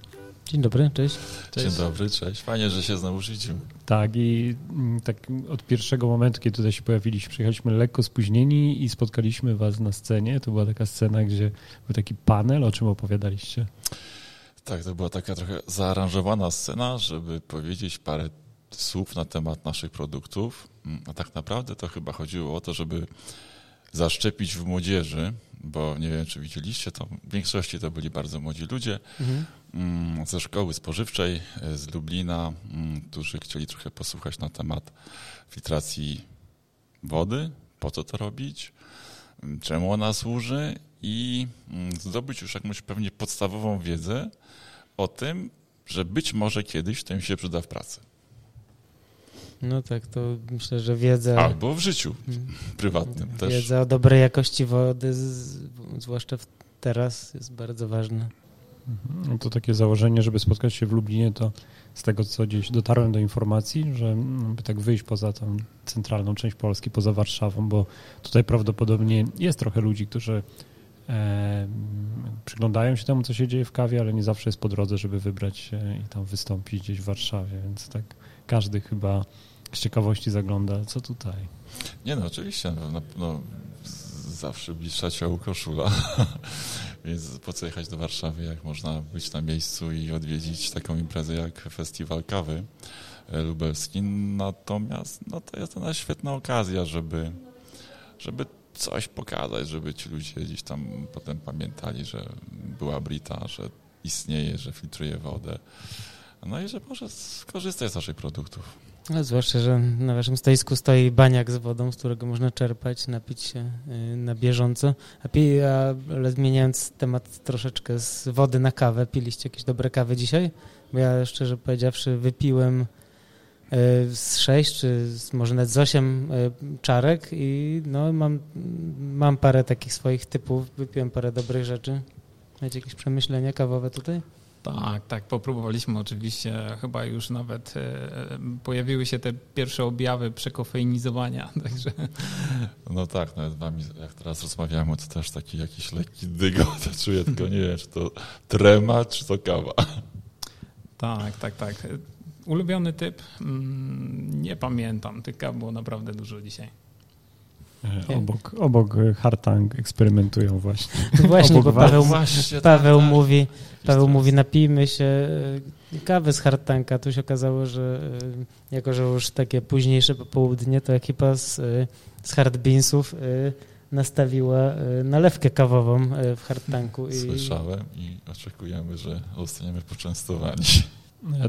Dzień dobry, cześć. cześć. Dzień dobry, cześć. Fajnie, że się znowu widzimy. Tak i mm, tak od pierwszego momentu, kiedy tutaj się pojawiliśmy, przyjechaliśmy lekko spóźnieni i spotkaliśmy Was na scenie. To była taka scena, gdzie był taki panel, o czym opowiadaliście? Tak, to była taka trochę zaaranżowana scena, żeby powiedzieć parę słów na temat naszych produktów. Mm, a tak naprawdę to chyba chodziło o to, żeby zaszczepić w młodzieży, bo nie wiem, czy widzieliście, to w większości to byli bardzo młodzi ludzie mhm. Mm, ze szkoły spożywczej e, z Lublina, mm, którzy chcieli trochę posłuchać na temat filtracji wody, po co to robić, czemu ona służy i zdobyć już jakąś pewnie podstawową wiedzę, o tym, że być może kiedyś to im się przyda w pracy. No tak, to myślę, że wiedza... Albo w życiu hmm. prywatnym wiedza też. Wiedza o dobrej jakości wody, zwłaszcza teraz, jest bardzo ważna. Mhm. No to takie założenie, żeby spotkać się w Lublinie, to z tego, co gdzieś dotarłem do informacji, że by tak wyjść poza tą centralną część Polski, poza Warszawą, bo tutaj prawdopodobnie jest trochę ludzi, którzy przyglądają się temu, co się dzieje w kawie, ale nie zawsze jest po drodze, żeby wybrać się i tam wystąpić gdzieś w Warszawie, więc tak każdy chyba z ciekawości zagląda, co tutaj. Nie no, oczywiście, no, no zawsze bliższa ciału koszula, więc po co jechać do Warszawy, jak można być na miejscu i odwiedzić taką imprezę jak Festiwal Kawy e, Lubelski. Natomiast no, to jest ona świetna okazja, żeby, żeby coś pokazać, żeby ci ludzie gdzieś tam potem pamiętali, że była Brita, że istnieje, że filtruje wodę. No i że może skorzystać z naszych produktów. No, zwłaszcza, że na waszym stoisku stoi baniak z wodą, z którego można czerpać, napić się y, na bieżąco. A pi, ale zmieniając temat troszeczkę z wody na kawę, piliście jakieś dobre kawy dzisiaj? Bo ja szczerze powiedziawszy wypiłem z sześć, czy może nawet z osiem e, czarek i no mam, mam parę takich swoich typów, wypiłem parę dobrych rzeczy. Macie jakieś przemyślenia kawowe tutaj? Tak, tak, popróbowaliśmy oczywiście, chyba już nawet e, pojawiły się te pierwsze objawy przekofeinizowania, także... No tak, nawet wami, jak teraz rozmawiamy, to też taki jakiś lekki dygo, to czuję, tylko nie wiem, czy to trema, czy to kawa. Tak, tak, tak. Ulubiony typ? Mm, nie pamiętam, tych kaw było naprawdę dużo dzisiaj. E, obok, obok Hartang eksperymentują właśnie. Właśnie, bo Paweł, właśnie, Paweł tak, mówi, Paweł mówi, napijmy się e, kawy z Hartanka. Tu się okazało, że e, jako, że już takie późniejsze popołudnie, to ekipa z, z Hard Beansów nastawiła nalewkę kawową w Hartanku. Słyszałem i oczekujemy, że zostaniemy poczęstowani.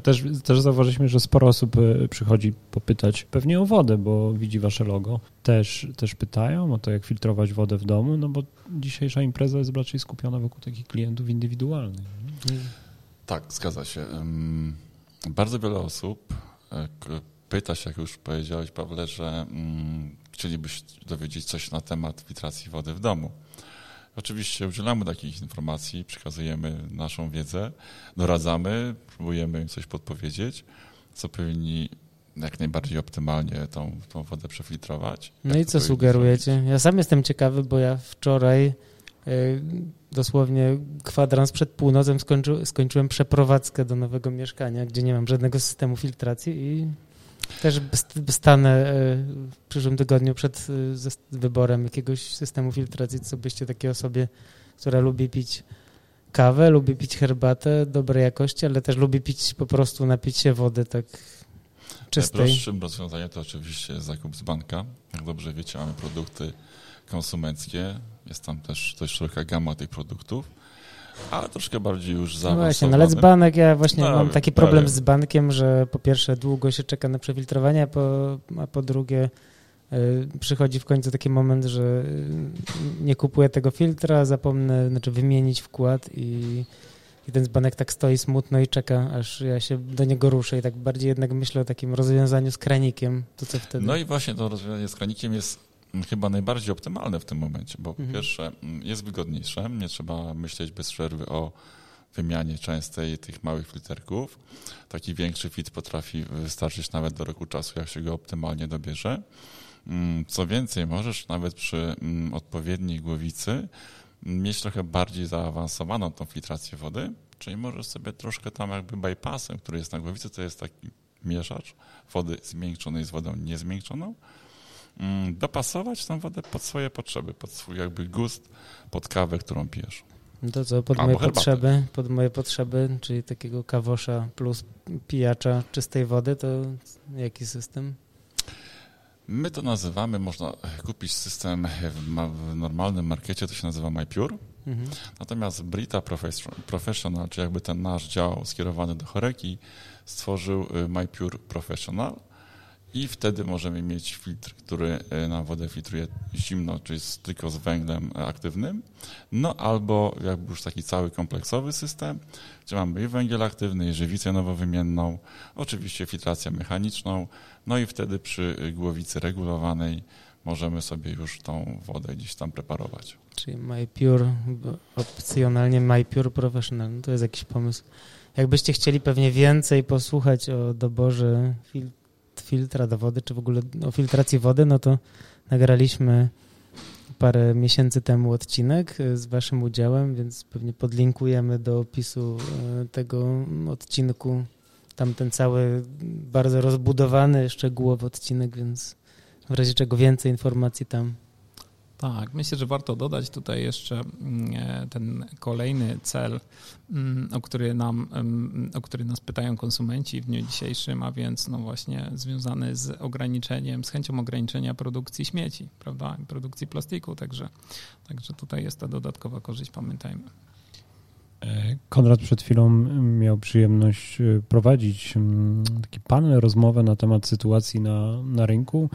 Też, też zauważyliśmy, że sporo osób e, przychodzi popytać pewnie o wodę, bo widzi wasze logo. Też, też pytają o to, jak filtrować wodę w domu, no bo dzisiejsza impreza jest raczej skupiona wokół takich klientów indywidualnych. Tak, zgadza się. Bardzo wiele osób e, pyta się, jak już powiedziałeś, Pawle, że mm, chcielibyś dowiedzieć coś na temat filtracji wody w domu. Oczywiście udzielamy takich informacji, przekazujemy naszą wiedzę, doradzamy, próbujemy im coś podpowiedzieć, co powinni jak najbardziej optymalnie tą, tą wodę przefiltrować. No i co sugerujecie? Zrobić. Ja sam jestem ciekawy, bo ja wczoraj y, dosłownie kwadrans przed północem skończy, skończyłem przeprowadzkę do nowego mieszkania, gdzie nie mam żadnego systemu filtracji i też stanę e, w przyszłym tygodniu przed e, wyborem jakiegoś systemu filtracji, co byście takiej osobie, która lubi pić kawę, lubi pić herbatę dobrej jakości, ale też lubi pić po prostu napić się wody tak czystej. Najprostszym rozwiązaniem to oczywiście zakup z banka. Jak dobrze wiecie, mamy produkty konsumenckie. Jest tam też dość szeroka gama tych produktów ale troszkę bardziej już zaawansowany. No właśnie, no ale z banek ja właśnie no, mam taki problem z bankiem, że po pierwsze długo się czeka na przefiltrowanie, a po, a po drugie y, przychodzi w końcu taki moment, że y, nie kupuję tego filtra, zapomnę znaczy wymienić wkład i, i ten dzbanek tak stoi smutno i czeka, aż ja się do niego ruszę i tak bardziej jednak myślę o takim rozwiązaniu z kranikiem, to co wtedy? No i właśnie to rozwiązanie z kranikiem jest chyba najbardziej optymalne w tym momencie, bo mhm. po pierwsze mm, jest wygodniejsze, nie trzeba myśleć bez przerwy o wymianie częstej tych małych filterków. Taki większy fit potrafi wystarczyć nawet do roku czasu, jak się go optymalnie dobierze. Mm, co więcej, możesz nawet przy mm, odpowiedniej głowicy mieć trochę bardziej zaawansowaną tą filtrację wody, czyli możesz sobie troszkę tam jakby bypassem, który jest na głowicy, to jest taki mieszacz wody zmiękczonej z wodą niezmiękczoną, dopasować tą wodę pod swoje potrzeby, pod swój jakby gust, pod kawę, którą pijesz. No to co, pod Albo moje herbatę. potrzeby, pod moje potrzeby, czyli takiego kawosza plus pijacza czystej wody, to jaki system? My to nazywamy, można kupić system w, normalnym markecie, to się nazywa MyPure. Mhm. Natomiast Brita Professional, czy jakby ten nasz dział skierowany do choreki, stworzył y, MyPure Professional i wtedy możemy mieć filtr, który e, na wodę filtruje zimno, czyli tylko z węglem aktywnym, no albo jakby już taki cały kompleksowy system, gdzie mamy i węgiel aktywny, i żywicę nowowymienną, oczywiście filtrację mechaniczną, no i wtedy przy głowicy regulowanej możemy sobie już tą wodę gdzieś tam preparować. Czyli MyPure, opcjonalnie MyPure Professional, no to jest jakiś pomysł. Jakbyście chcieli pewnie więcej posłuchać o doborze filtru, filtra do wody, czy w ogóle o filtracji wody, no to nagraliśmy parę miesięcy temu odcinek e, z waszym udziałem, więc pewnie podlinkujemy do opisu e, tego odcinku. Tam ten cały bardzo rozbudowany, szczegółowy odcinek, więc w razie czego więcej informacji tam. Tak, myślę, że warto dodać tutaj jeszcze mm, e, ten kolejny cel, mm, o który, nam, o który nas pytają konsumenci w dniu dzisiejszym, a więc no właśnie związany z ograniczeniem, z chęcią ograniczenia produkcji śmieci, prawda, produkcji plastiku, także, także tutaj jest ta dodatkowa korzyść, pamiętajmy. E, Konrad przed chwilą miał przyjemność e, prowadzić mm, taki panel, rozmowę na temat sytuacji na, na rynku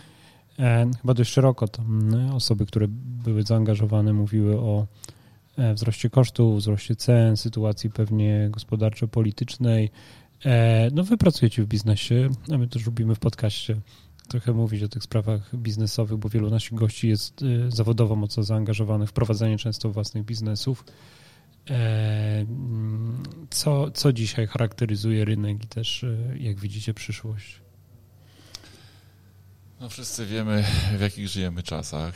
chyba dość szeroko tam osoby, które były zaangażowane, mówiły o e, wzroście kosztów, wzroście cen, sytuacji pewnie gospodarczo-politycznej. E, no wy pracujecie w biznesie, a my też lubimy w podcaście trochę mówić o tych sprawach biznesowych, bo wielu naszych gości jest zawodowo mocno zaangażowanych w prowadzenie często własnych biznesów. mm, co, co dzisiaj charakteryzuje rynek i też jak widzicie przyszłość? No wszyscy wiemy, w jakich żyjemy czasach.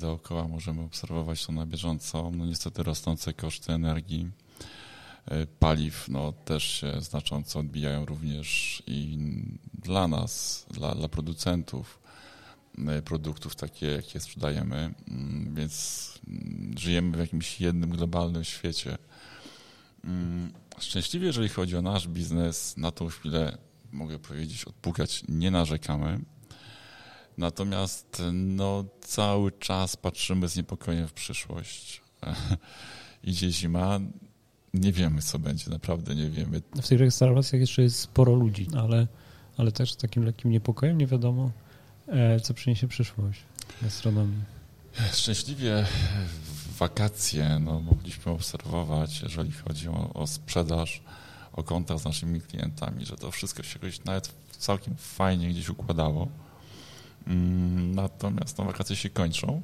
Dookoła możemy obserwować to na bieżąco. No niestety rosnące koszty energii, e, paliw no, też się znacząco odbijają również i dla nas, dla, dla producentów e, produktów takie, jakie sprzedajemy, mm, więc mm, żyjemy w jakimś jednym globalnym świecie. Mm, szczęśliwie, jeżeli chodzi o nasz biznes, na tą chwilę mogę powiedzieć, odpukać nie narzekamy. Natomiast no, cały czas patrzymy z niepokojem w przyszłość. Idzie zima, nie wiemy, co będzie, naprawdę nie wiemy. W tych restauracjach jeszcze jest sporo ludzi, ale, ale też z takim lekkim niepokojem nie wiadomo, e, co przyniesie przyszłość gastronomii. Szczęśliwie wakacje no, mogliśmy obserwować, jeżeli chodzi o, o sprzedaż, o kontakt z naszymi klientami, że to wszystko się jakoś nawet całkiem fajnie gdzieś układało. Mm, natomiast no, wakacje się kończą,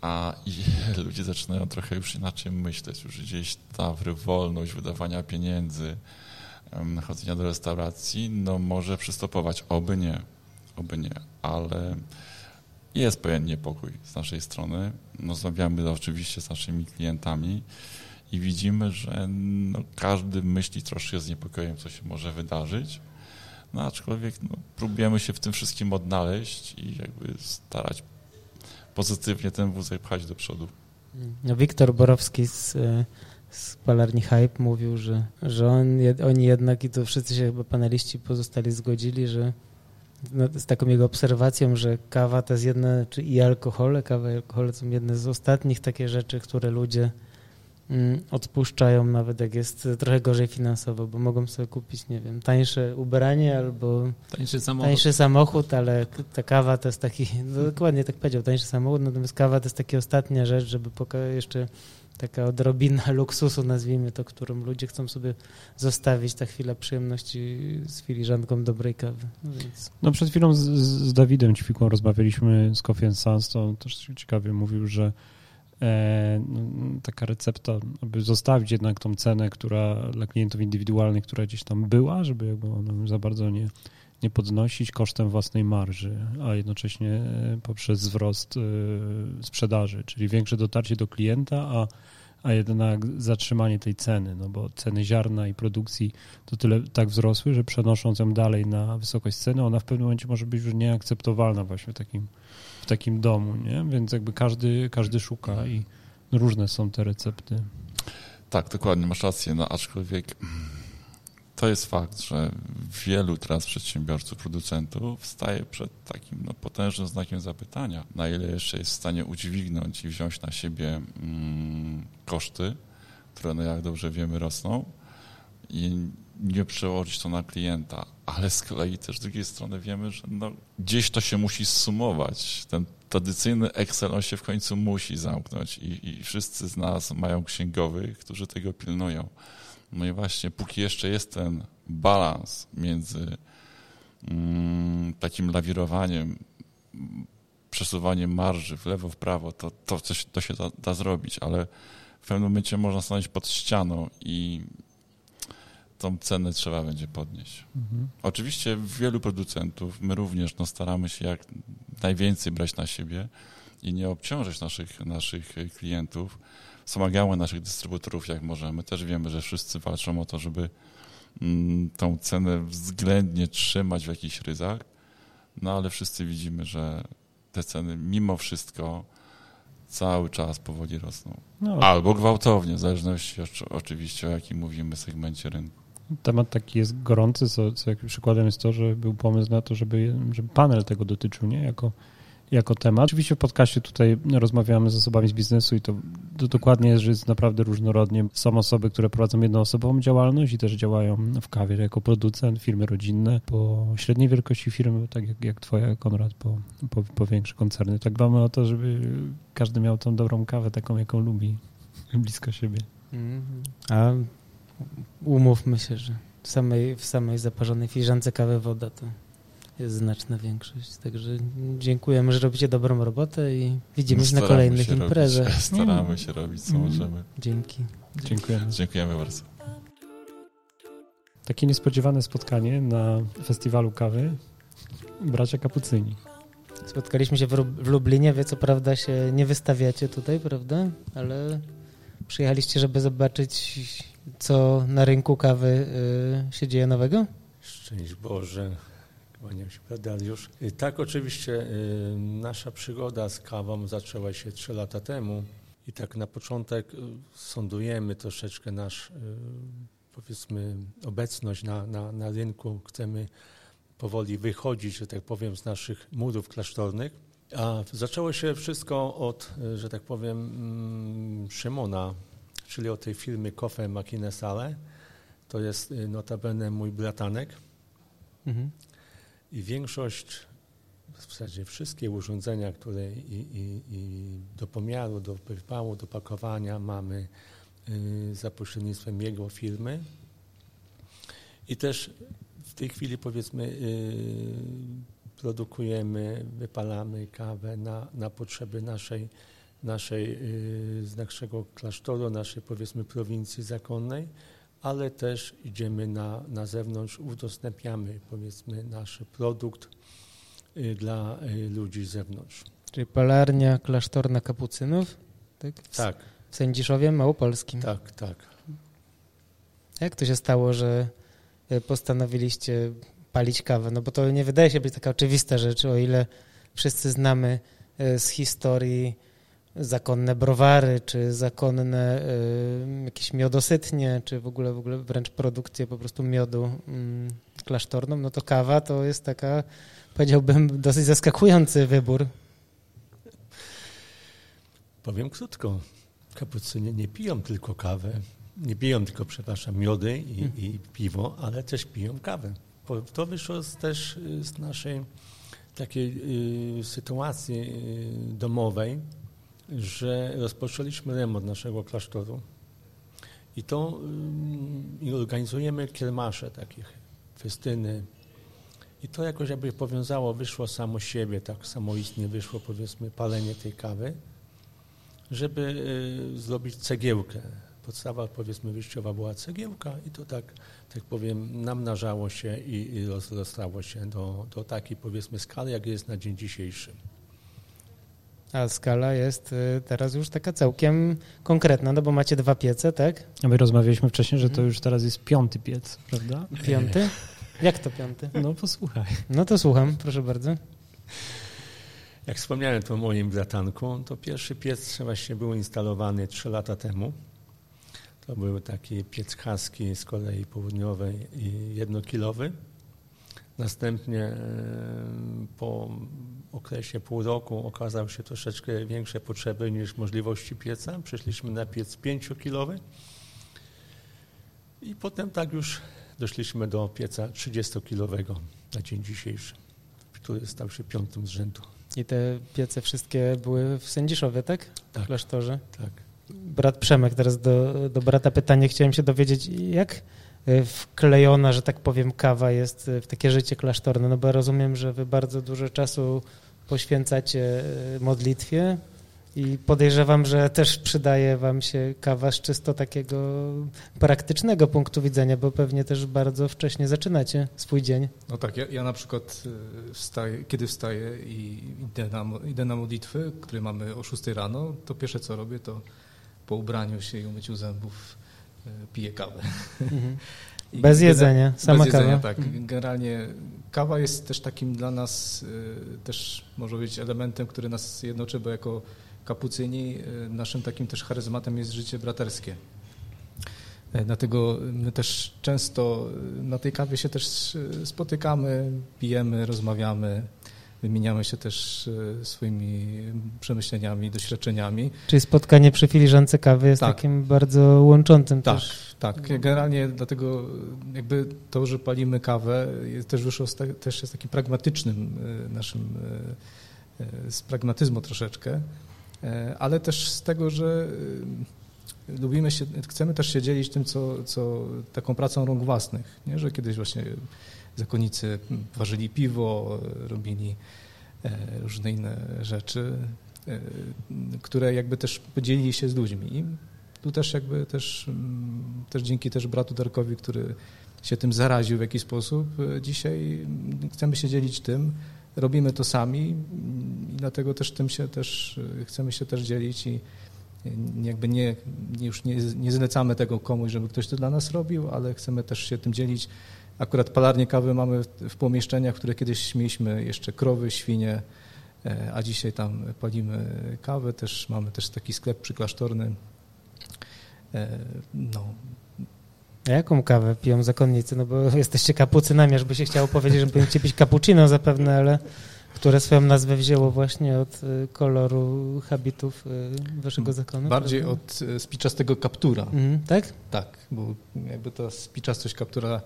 a ludzie zaczynają trochę już inaczej myśleć, już gdzieś ta wolność wydawania pieniędzy, chodzenia do restauracji, no może przystopować. Oby nie, oby nie, ale jest pewien niepokój z naszej strony. No, rozmawiamy oczywiście z naszymi klientami i widzimy, że no, każdy myśli troszkę z niepokojem, co się może wydarzyć. No aczkolwiek no, próbujemy się w tym wszystkim odnaleźć i jakby starać pozytywnie ten wózek pchać do przodu. No, Wiktor Borowski z, z Palarni Hype mówił, że, że on, oni jednak, i to wszyscy się chyba paneliści pozostali zgodzili, że no, z taką jego obserwacją, że kawa to jest jedna, czy i alkohole, kawa i alkohole są jedne z ostatnich takie rzeczy, które ludzie odpuszczają nawet jak jest trochę gorzej finansowo, bo mogą sobie kupić, nie wiem, tańsze ubranie albo tańszy samochód, tańszy samochód ale ta kawa to jest taki, no dokładnie tak powiedział, tańszy samochód, natomiast kawa to jest taka ostatnia rzecz, żeby jeszcze taka odrobina luksusu, nazwijmy to, którą ludzie chcą sobie zostawić, ta chwila przyjemności z filiżanką dobrej kawy. No, więc... no przed chwilą z, z Dawidem Ćwikłą rozmawialiśmy z Coffee Sans, to też ciekawie mówił, że taka recepta, aby zostawić jednak tą cenę, która dla klientów indywidualnych, która gdzieś tam była, żeby jakby ona za bardzo nie, nie podnosić kosztem własnej marży, a jednocześnie e, poprzez wzrost e, sprzedaży, czyli większe dotarcie do klienta, a, a jednak zatrzymanie tej ceny, no bo ceny ziarna i produkcji to tyle tak wzrosły, że przenosząc ją dalej na wysokość ceny, ona w pewnym momencie może być już nieakceptowalna właśnie w takim w takim domu, nie? Więc jakby każdy, każdy szuka i różne są te recepty. Tak, dokładnie, masz rację, no aczkolwiek to jest fakt, że wielu teraz przedsiębiorców, producentów staje przed takim no, potężnym znakiem zapytania, na ile jeszcze jest w stanie udźwignąć i wziąć na siebie mm, koszty, które, no jak dobrze wiemy, rosną i nie przełożyć to na klienta, ale z kolei też z drugiej strony wiemy, że no, gdzieś to się musi sumować. Ten tradycyjny Excel on się w końcu musi zamknąć i, i wszyscy z nas mają księgowych, którzy tego pilnują. No i właśnie, póki jeszcze jest ten balans między mm, takim lawirowaniem, przesuwaniem marży w lewo, w prawo, to, to, coś, to się da, da zrobić, ale w pewnym momencie można stanąć pod ścianą i tą cenę trzeba będzie podnieść. Mhm. Oczywiście wielu producentów, my również no, staramy się jak najwięcej brać na siebie i nie obciążyć naszych, naszych klientów. Wspomagamy naszych dystrybutorów jak możemy. Też wiemy, że wszyscy walczą o to, żeby mm, tą cenę względnie trzymać w jakichś ryzach, no ale wszyscy widzimy, że te ceny mimo wszystko cały czas powoli rosną. No. Albo gwałtownie, w zależności oczywiście o jakim mówimy segmencie rynku temat taki jest gorący, co, co jak przykładem jest to, że był pomysł na to, żeby, żeby panel tego dotyczył, nie? Jako, jako temat. Oczywiście w podcaście tutaj rozmawiamy z osobami z biznesu i to, to dokładnie jest, że jest naprawdę różnorodnie. Są osoby, które prowadzą jednoosobową działalność i też działają w kawie jako producent, firmy rodzinne, po średniej wielkości firmy, tak jak, jak twoja, Konrad, po, po, po większe koncerny. Tak dbamy o to, żeby każdy miał tą dobrą kawę, taką, jaką lubi, blisko siebie. -hmm. A umówmy się, że w samej, w samej zaparzonej filiżance kawy woda to jest znaczna większość. Także dziękujemy, że robicie dobrą robotę i widzimy się na kolejnych imprezach. Robić, staramy się robić, co mm. możemy. Dzięki. Dziękujemy. Dziękujemy bardzo. Takie niespodziewane spotkanie na festiwalu kawy bracia Kapucyni. Spotkaliśmy się w Lublinie, wy co prawda się nie wystawiacie tutaj, prawda? Ale przyjechaliście, żeby zobaczyć, co na rynku kawy y, się dzieje nowego? Szczęść Boże, kłaniam się Dariusz. Y, tak, oczywiście y, nasza przygoda z kawą zaczęła się trzy lata temu i tak na początek sądujemy troszeczkę nasz, powiedzmy, obecność na, na, na rynku. Chcemy powoli wychodzić, że tak powiem, z naszych murów klasztornych. A zaczęło się wszystko od, że tak powiem, mm, Szymona, czyli od tej firmy Kofe Makine Sale. To jest y, notabene mój bratanek. Mhm. I większość, w zasadzie wszystkie urządzenia, które i, i, i do pomiaru, do wypału, do pakowania mamy y, za pośrednictwem jego firmy. I też w tej chwili powiedzmy y, produkujemy, wypalamy kawę na, na potrzeby naszej, naszej, y, z naszego klasztoru, naszej powiedzmy prowincji zakonnej, ale też idziemy na, na zewnątrz, udostępniamy powiedzmy nasz produkt y, dla ludzi z zewnątrz. Czyli palarnia klasztorna kapucynów? Tak. tak. W Sędziszowie Małopolskim. Tak, tak. Jak to się stało, że postanowiliście palić kawę? No bo to nie wydaje się być taka oczywista rzecz, o ile wszyscy znamy z historii zakonne browary, czy zakonne y, jakieś miodosytnie, czy w ogóle, w ogóle wręcz produkcję po prostu miodu y, klasztorną, no to kawa to jest taka, powiedziałbym, dosyć zaskakujący wybór. Powiem krótko. Kapucynie nie piją tylko kawę nie piją tylko, przepraszam, miody i, hmm. i, piwo, ale też piją kawę. To wyszło z, też y, z naszej takiej y, sytuacji y, domowej, że rozpoczęliśmy remont naszego klasztoru i to i organizujemy kiermasze takich, festyny. I to jakoś jakby powiązało, wyszło samo siebie, tak samoistnie wyszło powiedzmy palenie tej kawy, żeby y, zrobić cegiełkę podstawa powiedzmy wyjściowa była cegiełka i to tak, tak powiem, namnażało się i, i rozrastało się do, do takiej powiedzmy skali, jak jest na dzień dzisiejszy. A skala jest y, teraz już taka całkiem konkretna, no bo macie dwa piece, tak? A my rozmawialiśmy wcześniej, że to już teraz jest piąty piec, prawda? Piąty? Jak to piąty? No posłuchaj. No to słucham, proszę bardzo. Jak wspomniałem to o moim bratanku, to pierwszy piec właśnie był instalowany trzy lata temu. To był taki piec Haski z kolei południowej i jednokilowy. Następnie e, po okresie pół roku okazały się troszeczkę większe potrzeby niż możliwości pieca. Przeszliśmy na piec pięciokilowy i potem tak już doszliśmy do pieca 30-kilowego na dzień dzisiejszy, który stał się piątym z rzędu. I te piece wszystkie były w Sędziszowie, tak? Tak. W klasztorze? Tak brat Przemek, teraz do, do brata pytanie. Chciałem się dowiedzieć, jak wklejona, że tak powiem, kawa jest w takie życie klasztorne, no bo rozumiem, że wy bardzo dużo czasu poświęcacie e, modlitwie i podejrzewam, że też przydaje wam się kawa z czysto takiego praktycznego punktu widzenia, bo pewnie też bardzo wcześnie zaczynacie swój dzień. No tak, ja, ja na przykład wstaję, kiedy wstaję i idę na, idę na modlitwy, które mamy o 6 rano, to pierwsze co robię, to po ubraniu się i umyciu zębów piję kawę. Mhm. Bez jedzenia, sama bez jedzenia, kawa. tak. Mhm. Generalnie kawa jest też takim dla nas, e, też może być elementem, który nas jednoczy, bo jako kapucyni e, naszym takim też charyzmatem jest życie braterskie. Dlatego my też często na tej kawie się też spotykamy, pijemy, rozmawiamy, wymieniamy się też e, swoimi przemyśleniami, doświadczeniami. Czyli spotkanie przy filiżance kawy jest tak. takim bardzo łączącym tak, też. Tak, generalnie dlatego jakby to, że palimy kawę jest też z, też jest takim pragmatycznym e, naszym, e, z pragmatyzmu troszeczkę, ale też z tego, że lubimy się, chcemy też się dzielić tym, co, co taką pracą rąk własnych, nie? że kiedyś właśnie zakonnicy ważyli piwo, robili różne inne rzeczy, które jakby też podzielili się z ludźmi. I tu też jakby też, mm, też dzięki też bratu Darkowi, który się tym zaraził w jakiś sposób, dzisiaj chcemy się dzielić tym, robimy to sami i dlatego też tym się też chcemy się też dzielić i jakby nie, już nie, nie zlecamy tego komuś, żeby ktoś to dla nas robił, ale chcemy też się tym dzielić. Akurat palarnię kawy mamy w pomieszczeniach, które kiedyś mieliśmy jeszcze krowy, świnie, e, a dzisiaj tam palimy kawę. Też mamy też taki sklep przyklasztorny. E, no. A jaką kawę piją zakonnicy? No bo jesteście kapucynami, aż by się chciało powiedzieć, że będziecie pić cappuccino zapewne, ale które swoją nazwę wzięło właśnie od y, koloru habitów waszego zakonu? Bardziej prawda? od spiczastego kaptura. Mhm, tak? Tak, bo jakby ta spiczastość kaptura...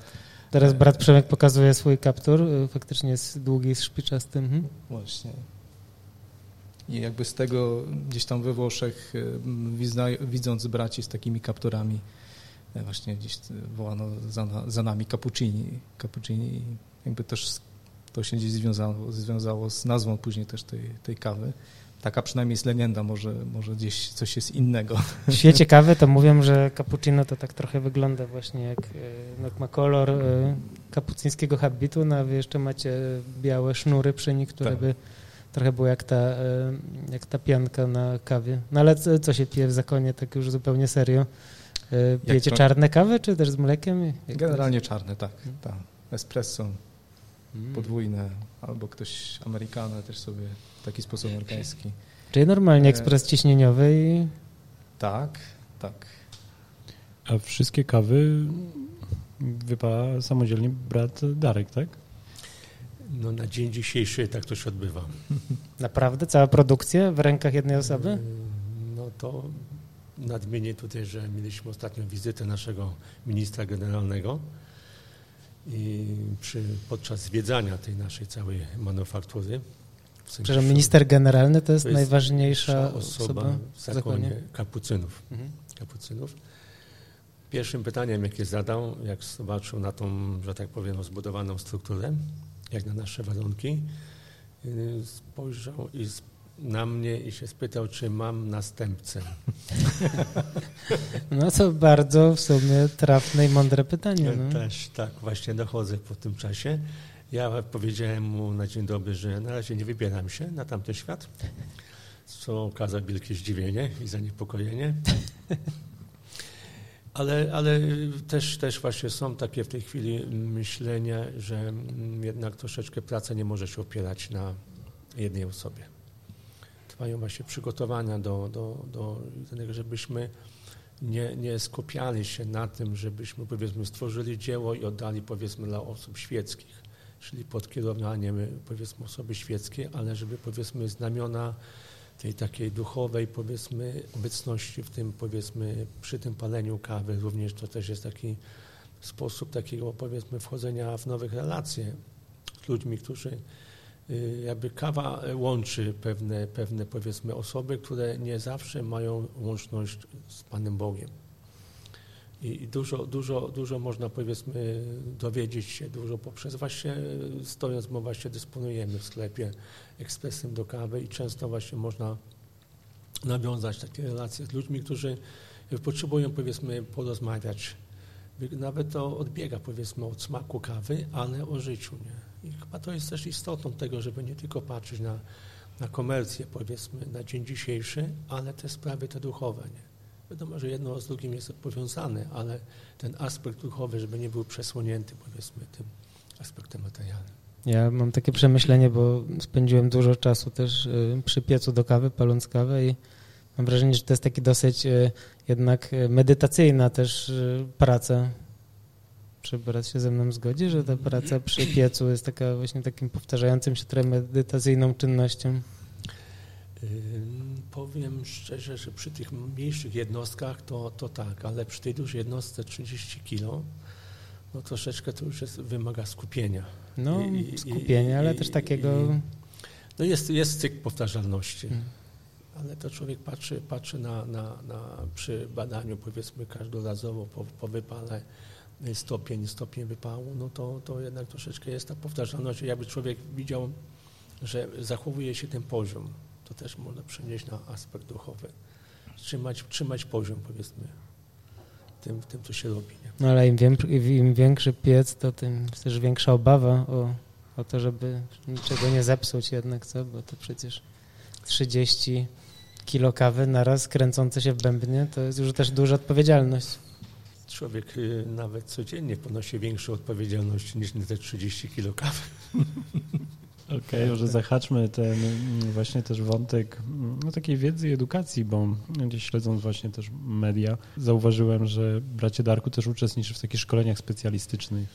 Teraz brat Przemek pokazuje swój kaptur, faktycznie jest długi, szpiczasty. Mhm. Właśnie. I jakby z tego gdzieś tam we Włoszech, widząc braci z takimi kapturami, właśnie gdzieś wołano za, za nami cappuccini. Cappuccini jakby też to się gdzieś związało, związało z nazwą później też tej, tej kawy. Taka przynajmniej jest legenda, może, może gdzieś coś jest innego. W świecie kawy to mówią, że cappuccino to tak trochę wygląda właśnie jak, e, jak ma kolor e, kapucyńskiego habitu, no a wy jeszcze macie białe sznury przy nich, które tak. by trochę było jak ta, e, jak ta pianka na kawie. No ale co, co się pije w zakonie, tak już zupełnie serio? Pijecie czarne kawy, czy też z mlekiem? Jak Generalnie czarne, tak. tak. Espresso. Mm. podwójne, albo ktoś Amerykana też sobie w taki sposób amerykański. Czyli normalnie ekspres ciśnieniowy i... Tak, tak. A wszystkie kawy wypala samodzielnie brat Darek, tak? No na dzień dzisiejszy tak to się odbywa. Naprawdę? Cała produkcja w rękach jednej osoby? Mm, no to nadmienię tutaj, że mieliśmy ostatnią wizytę naszego ministra generalnego, i przy, podczas zwiedzania tej naszej całej manufaktury. Przepraszam, minister generalny to jest, to jest najważniejsza osoba, osoba w zakonie kapucynów. Mhm. kapucynów. Pierwszym pytaniem, jakie zadał, jak zobaczył na tą, że tak powiem, zbudowaną strukturę, jak na nasze warunki, y, spojrzał i na mnie i się spytał, czy mam następcę. No to bardzo w sumie trafne i mądre pytanie. No. Też tak, właśnie dochodzę po tym czasie. Ja powiedziałem mu na dzień dobry, że na razie nie wybieram się na tamten świat, co okazał wielkie zdziwienie i zaniepokojenie. Ale, ale też, też właśnie są takie w tej chwili myślenia, że jednak troszeczkę praca nie może się opierać na jednej osobie trwają właśnie przygotowania do, do, do żebyśmy nie, nie skupiali się na tym, żebyśmy powiedzmy stworzyli dzieło i oddali powiedzmy dla osób świeckich, czyli pod kierowaniem powiedzmy osoby świeckie, ale żeby powiedzmy znamiona tej takiej duchowej powiedzmy obecności w tym powiedzmy przy tym paleniu kawy. Również to też jest taki sposób takiego powiedzmy wchodzenia w nowych relacje z ludźmi, którzy jakby kawa łączy pewne, pewne powiedzmy osoby, które nie zawsze mają łączność z Panem Bogiem. I dużo, dużo, dużo można powiedzmy dowiedzieć się, dużo poprzez właśnie stojąc, bo właśnie dysponujemy w sklepie ekspresem do kawy i często właśnie można nawiązać takie relacje z ludźmi, którzy potrzebują powiedzmy porozmawiać. Nawet to odbiega powiedzmy od smaku kawy, ale o życiu, nie? I chyba to jest też istotą tego, żeby nie tylko patrzeć na, na komercję, powiedzmy, na dzień dzisiejszy, ale te sprawy te duchowe. Nie? Wiadomo, że jedno z drugim jest powiązane, ale ten aspekt duchowy, żeby nie był przesłonięty, powiedzmy, tym aspektem materialnym. Ja mam takie przemyślenie, bo spędziłem dużo czasu też y, przy piecu do kawy, paląc kawę i mam wrażenie, że to jest taki dosyć y, jednak medytacyjna też y, praca, czy brat się ze mną zgodzi, że ta praca przy piecu jest taka właśnie takim powtarzającym się trochę medytacyjną czynnością? powiem szczerze, że przy tych mniejszych jednostkach to, to tak, ale przy tej dużej jednostce 30 kilo, no troszeczkę to już jest, wymaga skupienia. No, I, skupienia, i, ale i, też takiego... no jest, jest cykl powtarzalności. Hmm. Ale to człowiek patrzy, patrzy na, na, na, przy badaniu, powiedzmy, każdorazowo po, po wypale stopień, stopień wypału, no to, to jednak troszeczkę jest ta powtarzalność. Jakby człowiek widział, że zachowuje się ten poziom, to też można przenieść na aspekt duchowy. Trzymać, trzymać poziom, powiedzmy, tym, tym co się robi. Nie? No ale im, wiem, im większy piec, to tym też większa obawa o, o to, żeby niczego nie zepsuć jednak, co? Bo to przecież 30 kilo kawy naraz kręcące się w bębnie, to jest już też duża odpowiedzialność. Człowiek y, nawet codziennie ponosi większą odpowiedzialność niż te 30 kilo kawy. Okej, okay, może zahaczmy ten mm, właśnie też wątek mm, no, takiej wiedzy i edukacji, bo gdzieś śledząc właśnie też media, zauważyłem, że bracie Darku też uczestniczy w takich szkoleniach specjalistycznych.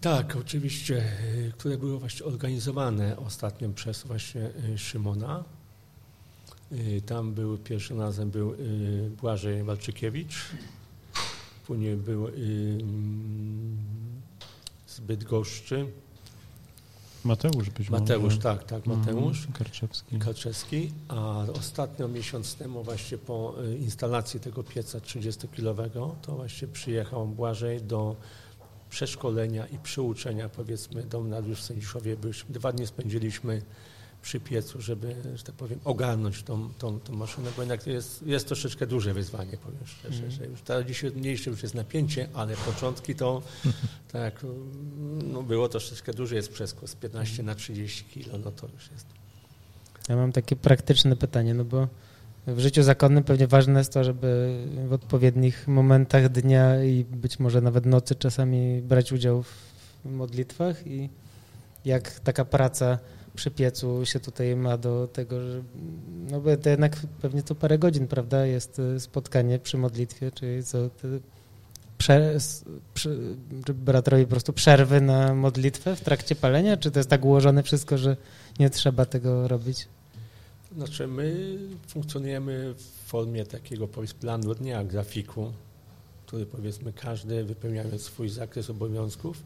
Tak, oczywiście, y, które były właśnie organizowane ostatnio przez właśnie y, Szymona. Tam był, pierwszym razem był Błażej Walczykiewicz, później był z Bydgoszczy, Mateusz być Mateusz, może. tak, tak, Mateusz. Mhm, Karczewski. Karczewski. A ostatnio miesiąc temu właśnie po y, instalacji tego pieca 30-kilowego to właśnie przyjechał Błażej do przeszkolenia i przyuczenia powiedzmy do w Sędziszowie. Dwa dni spędziliśmy przy piecu, żeby, że tak powiem, ogarnąć tą, tą, tą maszynę, bo jednak jest, jest troszeczkę duże wyzwanie, powiem szczerze, mm. że już teraz dzisiaj mniejsze już jest napięcie, ale początki to tak, no było troszeczkę duży jest przeskok, z 15 na 30 kilo, no to już jest. Ja mam takie praktyczne pytanie, no bo w życiu zakonnym pewnie ważne jest to, żeby w odpowiednich momentach dnia i być może nawet nocy czasami brać udział w modlitwach i jak taka praca przy piecu się tutaj ma do tego, że no bo to jednak pewnie co parę godzin, prawda, jest e, spotkanie przy modlitwie, czyli co prze, prze, brat robi po prostu przerwy na modlitwę w trakcie palenia, czy to jest tak ułożone wszystko, że nie trzeba tego robić? Znaczy my funkcjonujemy w formie takiego powiedzmy planu dnia, grafiku, który powiedzmy każdy wypełniając swój zakres obowiązków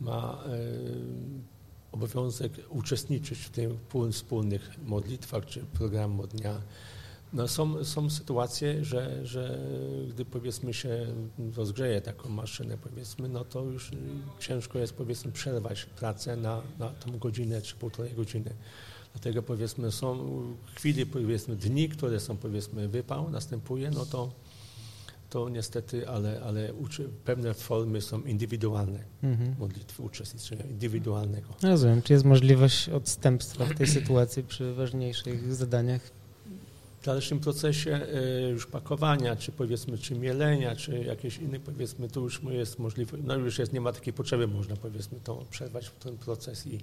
ma y, obowiązek uczestniczyć w tych wspólnych modlitwach czy programu dnia. No są, są sytuacje, że, że gdy powiedzmy się rozgrzeje taką maszynę, powiedzmy, no to już ciężko jest powiedzmy przerwać pracę na, na tą godzinę czy półtorej godziny. Dlatego powiedzmy są chwili, powiedzmy dni, które są powiedzmy wypał, następuje, no to to niestety, ale, ale uczy, pewne formy są indywidualne mhm. modlitwy, uczestniczenia indywidualnego. Rozumiem. Czy jest możliwość odstępstwa w tej sytuacji przy ważniejszych zadaniach? W dalszym procesie y, już pakowania, czy powiedzmy, czy mielenia, czy jakieś inne, powiedzmy, to już jest możliwe, no już jest, nie ma takiej potrzeby, można powiedzmy to przerwać w ten proces i,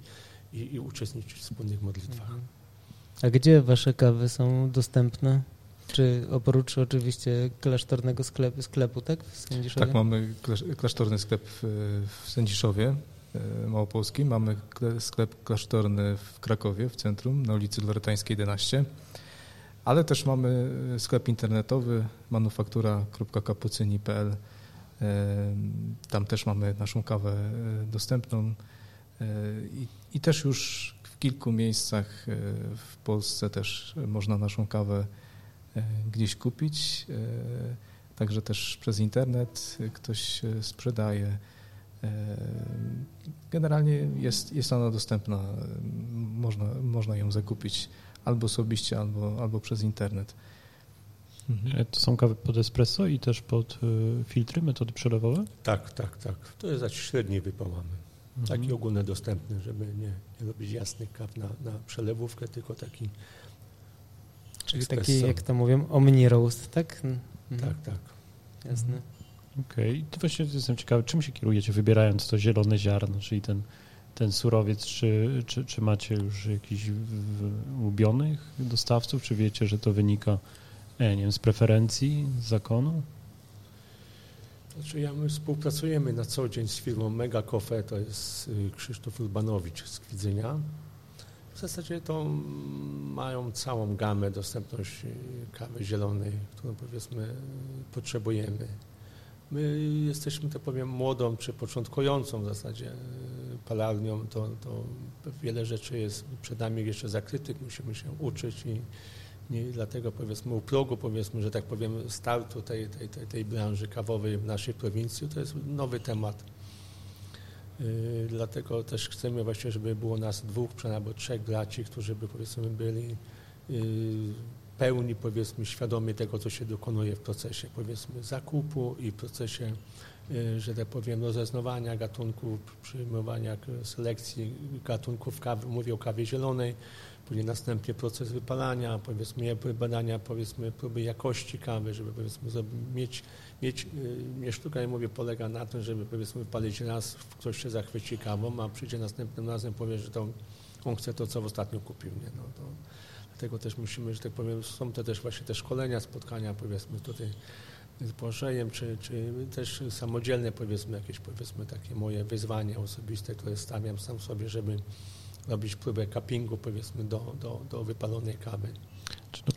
i, i uczestniczyć w wspólnych modlitwach. Mhm. A gdzie wasze kawy są dostępne? Czy oprócz oczywiście klasztornego sklepu, sklepu tak, w Sędziszowie? Tak, mamy klasztorny sklep w Sędziszowie e, Małopolskim, mamy sklep klasztorny w Krakowie, w centrum, na ulicy Loretańskiej 11, ale też mamy sklep internetowy manufaktura.kapucyni.pl e, tam też mamy naszą kawę e, dostępną. I, i też już w kilku miejscach w Polsce też można naszą kawę E, gdzieś kupić. E, także też przez internet ktoś sprzedaje. E, generalnie jest, jest ona dostępna, można, można ją zakupić albo osobiście, albo, albo przez internet. Mhm. To są kawy pod espresso i też pod filtry, metody przelewowe? Tak, tak, tak. To jest taki średni wypał mamy. Mhm. Taki ogólnodostępny, żeby nie, nie robić jasnych kaw na, na przelewówkę, tylko taki Czyli taki, jak to mówią, omni roast, tak? Mhm. Tak, tak. Jasne. Okej, okay. to właśnie jestem ciekawy, czym się kierujecie, wybierając to zielone ziarno, czyli ten, ten surowiec, czy, czy, czy macie już jakichś ulubionych dostawców, czy wiecie, że to wynika nie wiem, z preferencji, z zakonu? Znaczy ja my współpracujemy na co dzień z firmą Mega Coffee, to jest y, Krzysztof Urbanowicz z Kwidzenia. W zasadzie to mają całą gamę dostępności kawy zielonej, którą powiedzmy potrzebujemy. My jesteśmy, tak powiem, młodą czy początkującą w zasadzie palarnią, to, to wiele rzeczy jest przed nami jeszcze zakrytych, musimy się uczyć i, Nie, dlatego powiedzmy u progu, powiedzmy, że tak powiem, startu tej, tej, tej, tej branży kawowej w naszej prowincji, to jest nowy temat. Yy, dlatego też chcemy właśnie, żeby było nas dwóch, przynajmniej trzech braci, którzy by powiedzmy byli yy, pełni powiedzmy świadomi tego, co się dokonuje w procesie powiedzmy zakupu i w procesie, yy, że tak powiem, rozeznawania gatunków, przyjmowania selekcji gatunków kawy, mówię o kawie zielonej, później następnie proces wypalania, powiedzmy badania, powiedzmy próby jakości kawy, żeby powiedzmy mieć, mieć y, nie sztuka, nie mówię, polega na tym, żeby powiedzmy palić raz, ktoś się zachwyci kawą, a przyjdzie następnym razem, powie, że to on chce to, co ostatnio kupił, nie? No, to, dlatego też musimy, że tak powiem, są to też właśnie te szkolenia, spotkania, powiedzmy tutaj z Błażejem, czy, czy też samodzielne, powiedzmy, jakieś, powiedzmy, takie moje wyzwanie osobiste, które stawiam sam sobie, żeby robić próbę cuppingu powiedzmy do, do, do wypalonej kawy.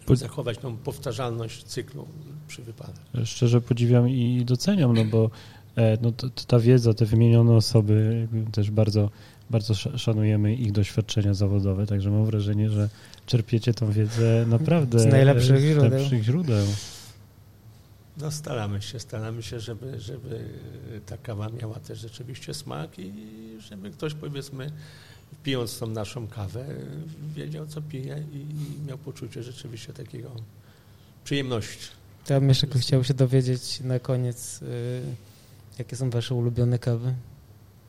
Po... Zachować tą powtarzalność cyklu przy wypale. Szczerze podziwiam i doceniam, no bo e, no, to, to ta wiedza, te wymienione osoby też bardzo, bardzo szanujemy ich doświadczenia zawodowe, także mam wrażenie, że czerpiecie tą wiedzę naprawdę z najlepszych z źródeł. Najlepszych źródeł. No staramy się, staramy się, żeby, żeby ta kawa miała też rzeczywiście smak i żeby ktoś powiedzmy pijąc tą naszą kawę, wiedział, co pije i miał poczucie rzeczywiście takiego przyjemności. To ja bym jeszcze chciał się dowiedzieć na koniec, y, jakie są wasze ulubione kawy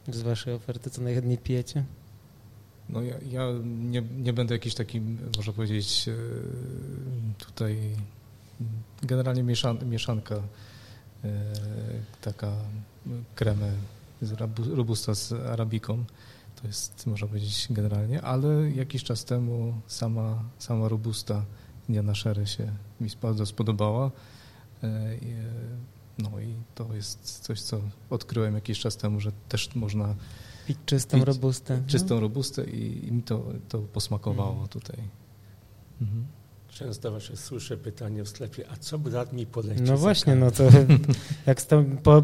z waszej oferty, co najchętniej pijecie? No ja, ja nie, nie, będę jakiś taki, można powiedzieć, y, tutaj generalnie mieszan, mieszanka, y, taka kremę z robusta z arabiką. To jest, można powiedzieć, generalnie, ale jakiś czas temu sama, sama robusta Indiana Sherry się mi bardzo spodobała. E, e, no i to jest coś, co odkryłem jakiś czas temu, że też można pić czystą pić robustę. Czystą robustę i, i mi to, to posmakowało mhm. tutaj. Mhm. Często właśnie słyszę pytanie w sklepie, a co brat mi poleci? No właśnie, no to jak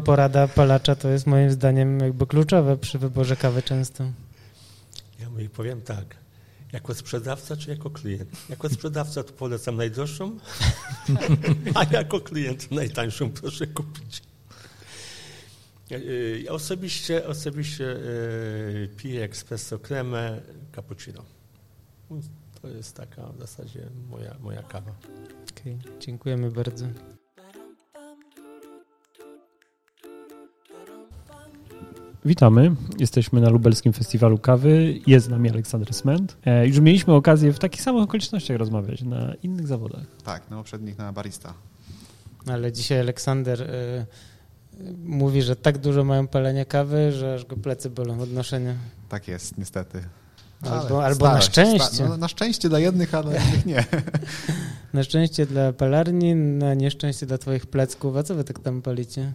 porada palacza to jest moim zdaniem jakby kluczowe przy wyborze kawy często. Powiem tak, jako sprzedawca czy jako klient? Jako sprzedawca to polecam najdroższą, a jako klient najtańszą proszę kupić. Ja osobiście, osobiście e, piję espresso kremę, cappuccino. To jest taka w zasadzie moja, moja kawa. Okay, dziękujemy bardzo. Witamy. Jesteśmy na Lubelskim Festiwalu Kawy. Jest z nami Aleksander Sment. E, już mieliśmy okazję w takich samych okolicznościach rozmawiać na innych zawodach. Tak, na poprzednich na barista. Ale dzisiaj Aleksander y, mówi, że tak dużo mają palenia kawy, że aż go plecy bolą od noszenia. Tak jest, niestety. Albo, albo na szczęście. no, na szczęście dla jednych, a dla innych nie. na szczęście dla palarni, na nieszczęście dla twoich plecków. A co wy tak tam palicie?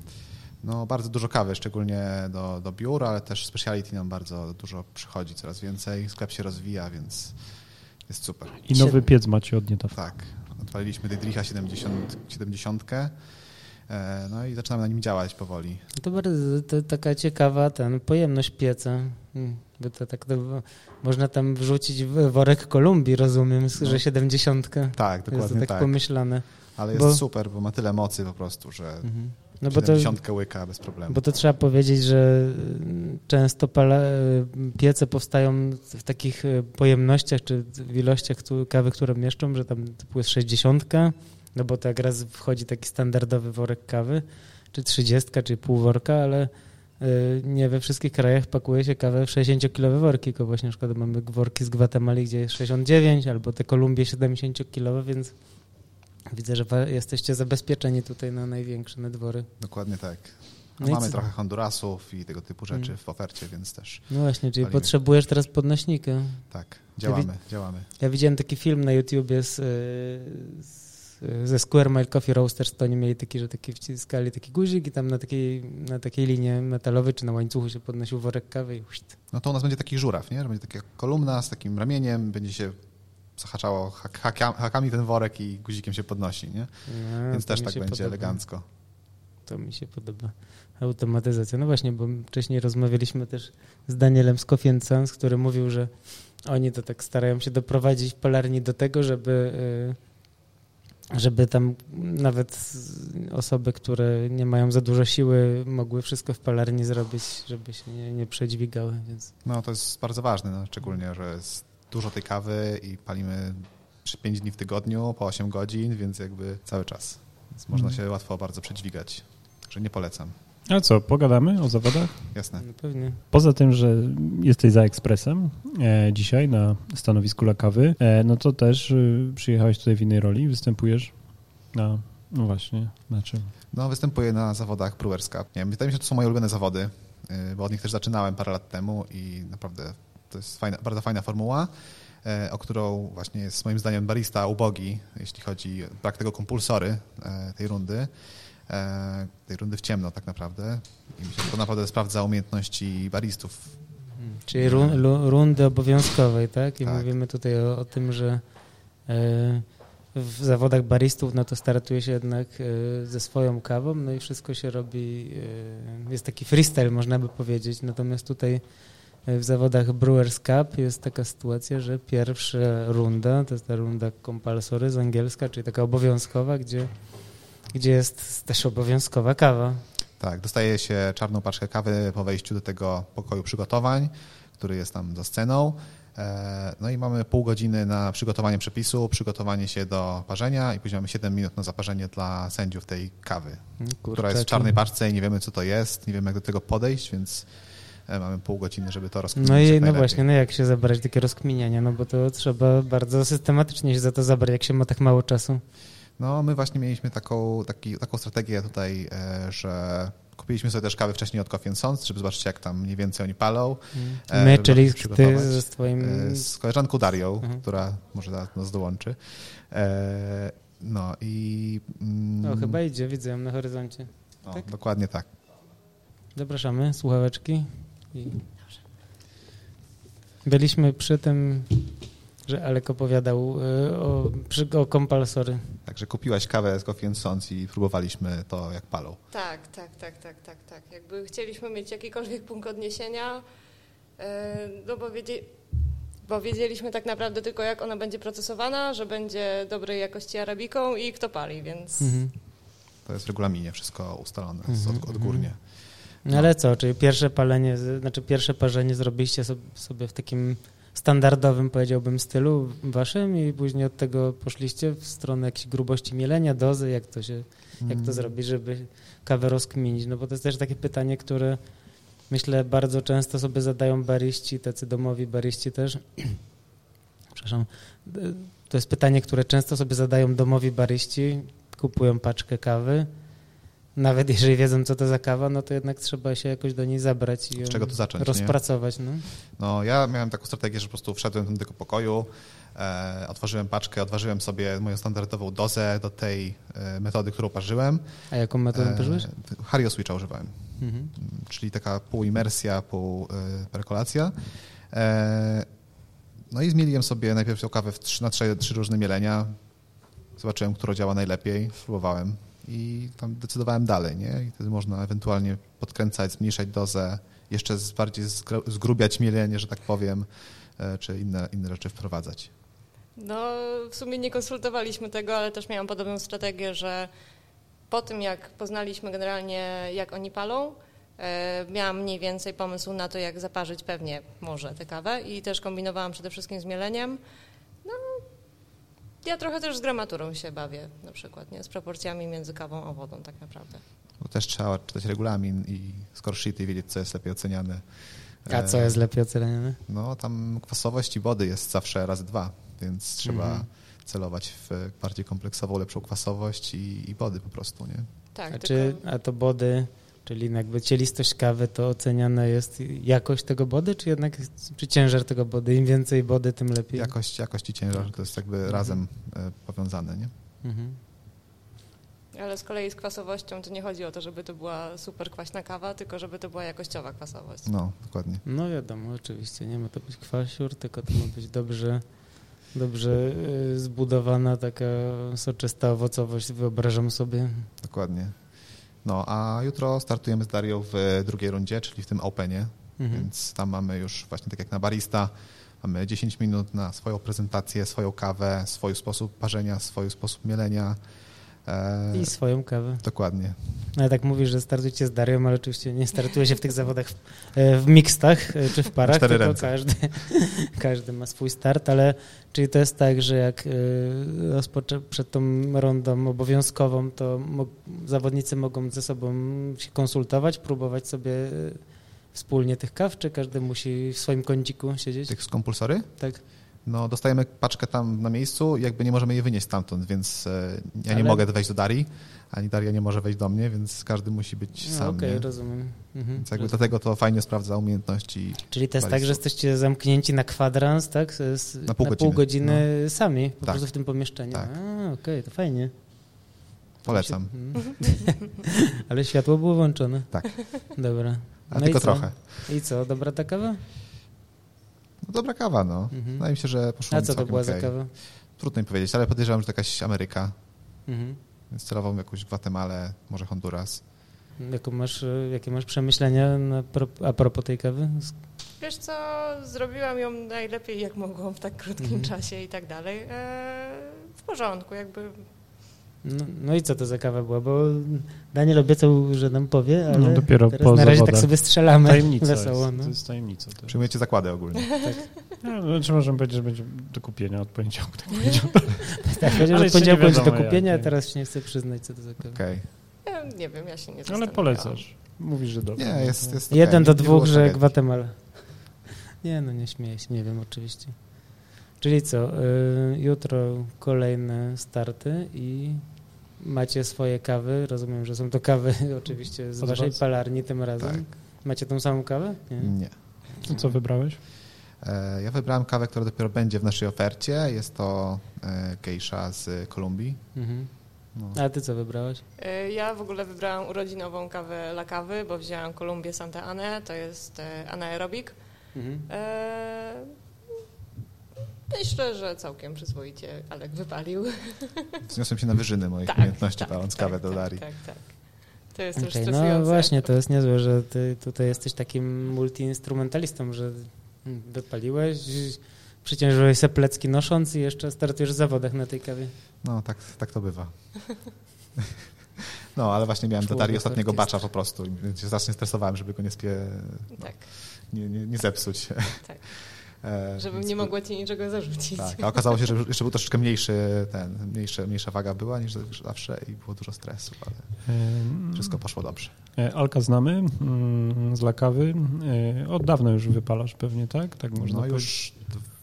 No, bardzo dużo kawy, szczególnie do, do biura, ale też speciality nam bardzo dużo przychodzi, coraz więcej. Sklep się rozwija, więc jest super. I nowy piec macie od niedawna. Tak. Odpaliliśmy Dydricha 70, 70 no i zaczynamy na nim działać powoli. To bardzo to taka ciekawa ten, pojemność pieca. Hmm, bo to tak to, można tam wrzucić worek Kolumbii, rozumiem, no. że 70. Tak, dokładnie jest to tak, tak. pomyślane. Ale jest bo... super, bo ma tyle mocy po prostu, że mhm. No bo to, łyka bez problemu. Bo to trzeba powiedzieć, że często pala, piece powstają w takich e, pojemnościach czy w ilościach kawy, które mieszczą, że tam typu jest 60, no bo tak raz wchodzi taki standardowy worek kawy, czy 30, czy pół worka, ale nie we wszystkich krajach pakuje się kawę w 60-kilowe worki, tylko właśnie na przykład mamy worki z Gwatemali, gdzie jest 69, albo te Kolumbie 70-kilowe, więc Widzę, że jesteście zabezpieczeni tutaj na największe nadwory. Dokładnie tak. No mamy trochę Hondurasów i tego typu rzeczy hmm. w ofercie, więc też. No właśnie, czyli palimy. potrzebujesz teraz podnośnika. Tak, działamy, ja działamy. Ja widziałem taki film na YouTubie z, z, ze Square Mile Coffee Roasters, to oni mieli taki, że taki wciskali taki guzik i tam na takiej, na takiej linii metalowej czy na łańcuchu się podnosił worek kawy i. No to u nas będzie taki żuraw, nie? Że będzie taka kolumna z takim ramieniem, będzie się zahaczało hak, hakami ten worek i guzikiem się podnosi, nie? No, Więc też tak będzie podoba. elegancko. To mi się podoba. Automatyzacja. No właśnie, bo wcześniej rozmawialiśmy też z Danielem Sons, który mówił, że oni to tak starają się doprowadzić w palarni do tego, żeby żeby tam nawet osoby, które nie mają za dużo siły, mogły wszystko w palarni zrobić, żeby się nie, nie przedźwigały. Więc... No to jest bardzo ważne, no, szczególnie, że jest dużo tej kawy i palimy 5 dni w tygodniu po 8 godzin, więc jakby cały czas. Więc można mhm. się łatwo bardzo przedźwigać. Także nie polecam. A co, pogadamy o zawodach? Jasne. No pewnie. Poza tym, że jesteś za ekspresem e, dzisiaj na stanowisku Lakawy, e, no to też e, przyjechałeś tutaj w innej roli, występujesz na, no właśnie, na czym? No, występuję na zawodach Brewers Cup. Nie wiem, wydaje mi się, że to są moje ulubione zawody, e, bo od nich też zaczynałem parę lat temu i naprawdę to jest fajna, bardzo fajna formuła, e, o którą właśnie jest moim zdaniem barista ubogi, jeśli chodzi o brak tego kompulsory e, tej rundy. E, tej rundy w ciemno tak naprawdę. I myślę, że to naprawdę sprawdza umiejętności baristów. Hmm, czyli run, rundy obowiązkowej, tak? I tak. mówimy tutaj o, o tym, że w zawodach baristów no to startuje się jednak ze swoją kawą, no i wszystko się robi, jest taki freestyle można by powiedzieć, natomiast tutaj w zawodach Brewers Cup jest taka sytuacja, że pierwsza runda, to jest ta runda compulsory z angielska, czyli taka obowiązkowa, gdzie gdzie jest też obowiązkowa kawa. Tak, dostaje się czarną paczkę kawy po wejściu do tego pokoju przygotowań, który jest tam za sceną. E, no i mamy pół godziny na przygotowanie przepisu, przygotowanie się do parzenia i później mamy 7 minut na zaparzenie dla sędziów tej kawy, Kurczę, która jest w czarnej paczce i nie wiemy, co to jest, nie wiemy, jak do tego podejść, więc mamy pół godziny, żeby to rozkminić. No i no właśnie, no jak się zabrać takie rozkminianie, no bo to trzeba bardzo systematycznie się za to zabrać, jak się ma tak mało czasu. No, my właśnie mieliśmy taką, taki, taką strategię tutaj, e, że kupiliśmy sobie też kawy wcześniej od Coffee Sons, żeby zobaczyć, jak tam mniej więcej oni palą. Mm. My, czyli ty z twoim... E, z koleżanką Darią, mhm. która może nas dołączy. E, no i... No, chyba idzie, widzę ją na horyzoncie. No, tak? Dokładnie tak. Zapraszamy, słuchaweczki. I... Byliśmy przy tym że Alek opowiadał y, o, o kompalsory. Także kupiłaś kawę z Coffee Sons i próbowaliśmy to, jak palą. Tak, tak, tak, tak, tak, tak. Jakby chcieliśmy mieć jakikolwiek punkt odniesienia, y, no bo, wiedzieli, bo wiedzieliśmy tak naprawdę tylko, jak ona będzie procesowana, że będzie dobrej jakości arabiką i kto pali, więc... Mhm. To jest w regulaminie wszystko ustalone mhm, od, odgórnie. No ale co, czyli pierwsze palenie, znaczy pierwsze parzenie zrobiliście sobie w takim standardowym, powiedziałbym, stylu waszym i później od tego poszliście w stronę jakiejś grubości mielenia, dozy, jak to się, jak to mm. zrobić, żeby kawę rozkminić, no bo to jest też takie pytanie, które myślę bardzo często sobie zadają bariści, tacy domowi bariści też. Przepraszam. To jest pytanie, które często sobie zadają domowi bariści, kupują paczkę kawy, nawet jeżeli wiedzą, co to za kawa, no to jednak trzeba się jakoś do niej zabrać i czego to zacząć, rozpracować. No. no ja miałem taką strategię, że po prostu wszedłem do tego pokoju, e, otworzyłem paczkę, odważyłem sobie moją standardową dozę do tej e, metody, którą parzyłem. A jaką metodę e, parzyłeś? Hario Switcha używałem, mhm. czyli taka pół-imersja, pół-perkolacja. E, no i zmieliłem sobie najpierw tą kawę w trzy, na trzy, trzy różne mielenia, zobaczyłem, która działa najlepiej, spróbowałem i tam decydowałem dalej, nie? I wtedy można ewentualnie podkręcać, zmniejszać dozę, jeszcze bardziej zgrubiać mielenie, że tak powiem, e, czy inne, inne rzeczy wprowadzać. No, w sumie nie konsultowaliśmy tego, ale też miałam podobną strategię, że po tym, jak poznaliśmy generalnie, jak oni palą, e, miałam mniej więcej pomysł na to, jak zaparzyć pewnie może tę kawę i też kombinowałam przede wszystkim z mieleniem. No, ja trochę też z gramaturą się bawię na przykład, nie? z proporcjami między kawą a wodą tak naprawdę. Bo też trzeba czytać regulamin i score sheety i wiedzieć, co jest lepiej oceniane. A co jest lepiej oceniane? No tam kwasowość i wody jest zawsze razy dwa, więc trzeba mhm. celować w bardziej kompleksową, lepszą kwasowość i, i body po prostu, nie? Tak, a, tylko... czy, a to body Czyli jakby cielistość kawy to oceniana jest jakość tego body, czy jednak czy ciężar tego body? Im więcej body, tym lepiej? Jakość, jakość i ciężar to jest jakby mhm. razem e, powiązane, nie? Mhm. Ale z kolei z kwasowością to nie chodzi o to, żeby to była super kwaśna kawa, tylko żeby to była jakościowa kwasowość. No, dokładnie. No wiadomo, oczywiście, nie ma to być kwasiur, tylko to ma być dobrze, dobrze e, zbudowana taka soczysta owocowość, wyobrażam sobie. Dokładnie. No, a jutro startujemy z Darią w drugiej rundzie, czyli w tym Openie, mhm. więc tam mamy już właśnie tak jak na barista, Mamy 10 minut na swoją prezentację, swoją kawę, swój sposób parzenia, swój sposób mielenia. E, I swoją kawę. Dokładnie. No ja tak mówisz, że startujecie z Darią, ale oczywiście nie startuje się w tych zawodach w, e, w mixtach e, czy w parach, tylko ręce. każdy, każdy ma swój start, ale czyli to jest tak, że jak rozpoczę przed tą rondą obowiązkową, to mo zawodnicy mogą ze sobą się konsultować, próbować sobie wspólnie tych kaw, czy każdy musi w swoim kąciku siedzieć? Tych z kompulsory? Tak. No, dostajemy paczkę tam na miejscu, jakby nie możemy je wynieść stamtąd, więc e, ja Ale... nie mogę wejść do Darii, ani Daria nie może wejść do mnie, więc każdy musi być no, sam. Okej, okay, rozumiem. Mhm, więc jakby rozumiem. dlatego to fajnie sprawdza umiejętności. Czyli to jest tak, że jesteście zamknięci na kwadrans, tak? Z, na pół na godziny, pół godziny no. sami, po tak. prostu w tym pomieszczeniu. Tak. okej, okay, to fajnie. Polecam. Ale światło było włączone. Tak. Dobra. A no tylko trochę. I co, dobra ta kawa? No dobra kawa, no. Mhm. Wydaje mi się, że poszło A co to była okay. za kawa? Trudno mi powiedzieć, ale podejrzewam, że to jakaś Ameryka. Mhm. Więc celował jakąś Gwatemalę, może Honduras. Jaką masz, jakie masz przemyślenia na, a propos tej kawy? Wiesz co, zrobiłam ją najlepiej jak mogłam w tak krótkim mhm. czasie i tak dalej. Eee, w porządku, jakby no, no, i co to za kawa była? Bo Daniel obiecał, że nam powie, ale no, dopiero teraz po na razie tak sobie strzelamy tajemnica wesoło. Jest, no. To jest tajemnica. To. Przyjmujecie zakłady ogólnie. tak. No, znaczy możemy powiedzieć, że będzie do kupienia od poniedziałku. Tak, tak powiedział, że od poniedziałku będzie do kupienia, jak, a teraz się nie chcę przyznać, co to za kawa. Okay. Ja nie wiem, ja się nie Ale polecasz. Mówisz, że dobrze. Nie, jest, jest Jeden okay. do dwóch, że Gwatemala. Nie, no nie śmieję się, nie wiem oczywiście. Czyli co, y, jutro kolejne starty i macie swoje kawy. Rozumiem, że są to kawy oczywiście z Podoba waszej palarni tym razem. Tak. Macie tą samą kawę? Nie. Nie. To co wybrałeś? E, ja wybrałem kawę, która dopiero będzie w naszej ofercie. Jest to e, geisha z Kolumbii. Mhm. No. A ty co wybrałeś? E, ja w ogóle wybrałam urodzinową kawę La Kawy, bo wzięłam Kolumbię Santa Ane, to jest anaerobik. Mhm. E Myślę, że całkiem przyzwoicie Alek wypalił. Wzniosłem się na wyżyny moich tak, umiejętności, tak, paląc tak, kawę do Darii. Tak, tak, To jest okay, już stresujące. No właśnie, to jest niezłe, że ty tutaj jesteś takim multiinstrumentalistą, że wypaliłeś, przyciążyłeś se plecki nosząc i jeszcze startujesz w zawodach na tej kawie. No, tak, tak to bywa. No, ale właśnie miałem do Darii ostatniego bacza po prostu i się strasznie stresowałem, żeby go nie spie... No, tak. nie, nie, nie zepsuć. Tak. E, Żebym nie mogła ci niczego zarzucić. Tak, a okazało się, że jeszcze był troszeczkę mniejszy, ten, mniejszy, mniejsza waga była niż zawsze i było dużo stresu, ale wszystko poszło dobrze. E, Alka znamy mm, z Lakawy. E, od dawna już wypalasz pewnie, tak? tak można no już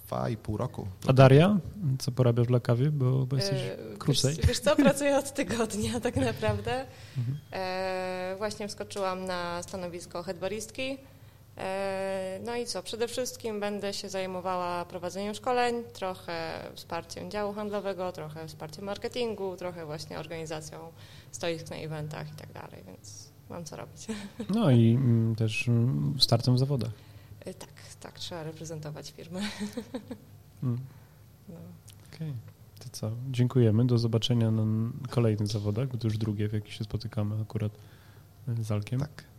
dwa i pół roku. A Daria? Co porabiasz w Lakawie, bo, bo jesteś krócej? Wiesz, wiesz co, pracuję od tygodnia tak naprawdę. Mhm. E, właśnie wskoczyłam na stanowisko headbaristki. E, no i co? Przede wszystkim będę się zajmowała prowadzeniem szkoleń, trochę wsparciem działu handlowego, trochę wsparciem marketingu, trochę właśnie organizacją stoisk na eventach i tak dalej, więc mam co robić. No i mm, też mm, startem w zawodach. E, tak, tak, trzeba reprezentować firmę. Mm. No. Okej. Okay. To co? Dziękujemy. Do zobaczenia na kolejnych zawodach, bo to już drugie, w jakich się spotykamy akurat e, z Alkiem. Tak.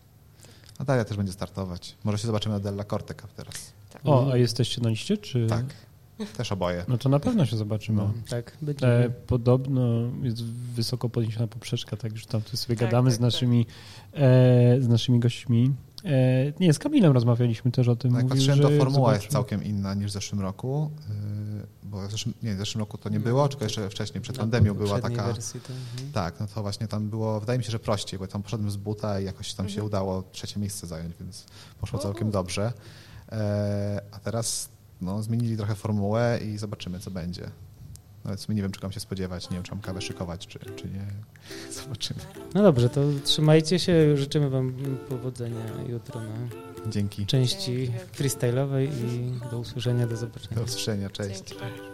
A Daria też będzie startować. Może się zobaczymy na Della Corte Cup teraz. Tak. O, a jesteście na liście, czy... Tak, też oboje. No to na pewno się zobaczymy. No. Tak, E, podobno jest wysoko podniesiona poprzeczka, tak już tam sobie tak, gadamy tak, z, tak. naszymi, e, z naszymi gośćmi. E, nie, z Kamilem rozmawialiśmy też o tym. Jak Mówił, patrzyłem, to formuła jest całkiem inna niż w zeszłym roku. E, bo w zeszłym, nie, w zeszłym roku to nie było, tylko jeszcze wcześniej, przed no, pandemią była taka... Wersji, to, mhm. Tak, no to właśnie tam było, wydaje mi się, że prościej, bo tam poszedłem z buta i jakoś tam się mhm. udało trzecie miejsce zająć, więc poszło całkiem dobrze. E, a teraz no, zmienili trochę formułę i zobaczymy, co będzie. Nawet nie wiem, czego mam się spodziewać, nie wiem, czy mam kawę szykować, czy, czy nie. Zobaczymy. No dobrze, to trzymajcie się, życzymy wam powodzenia jutro na Dzięki. części freestyle'owej i do usłyszenia, do zobaczenia. Do usłyszenia, cześć. Dzięki.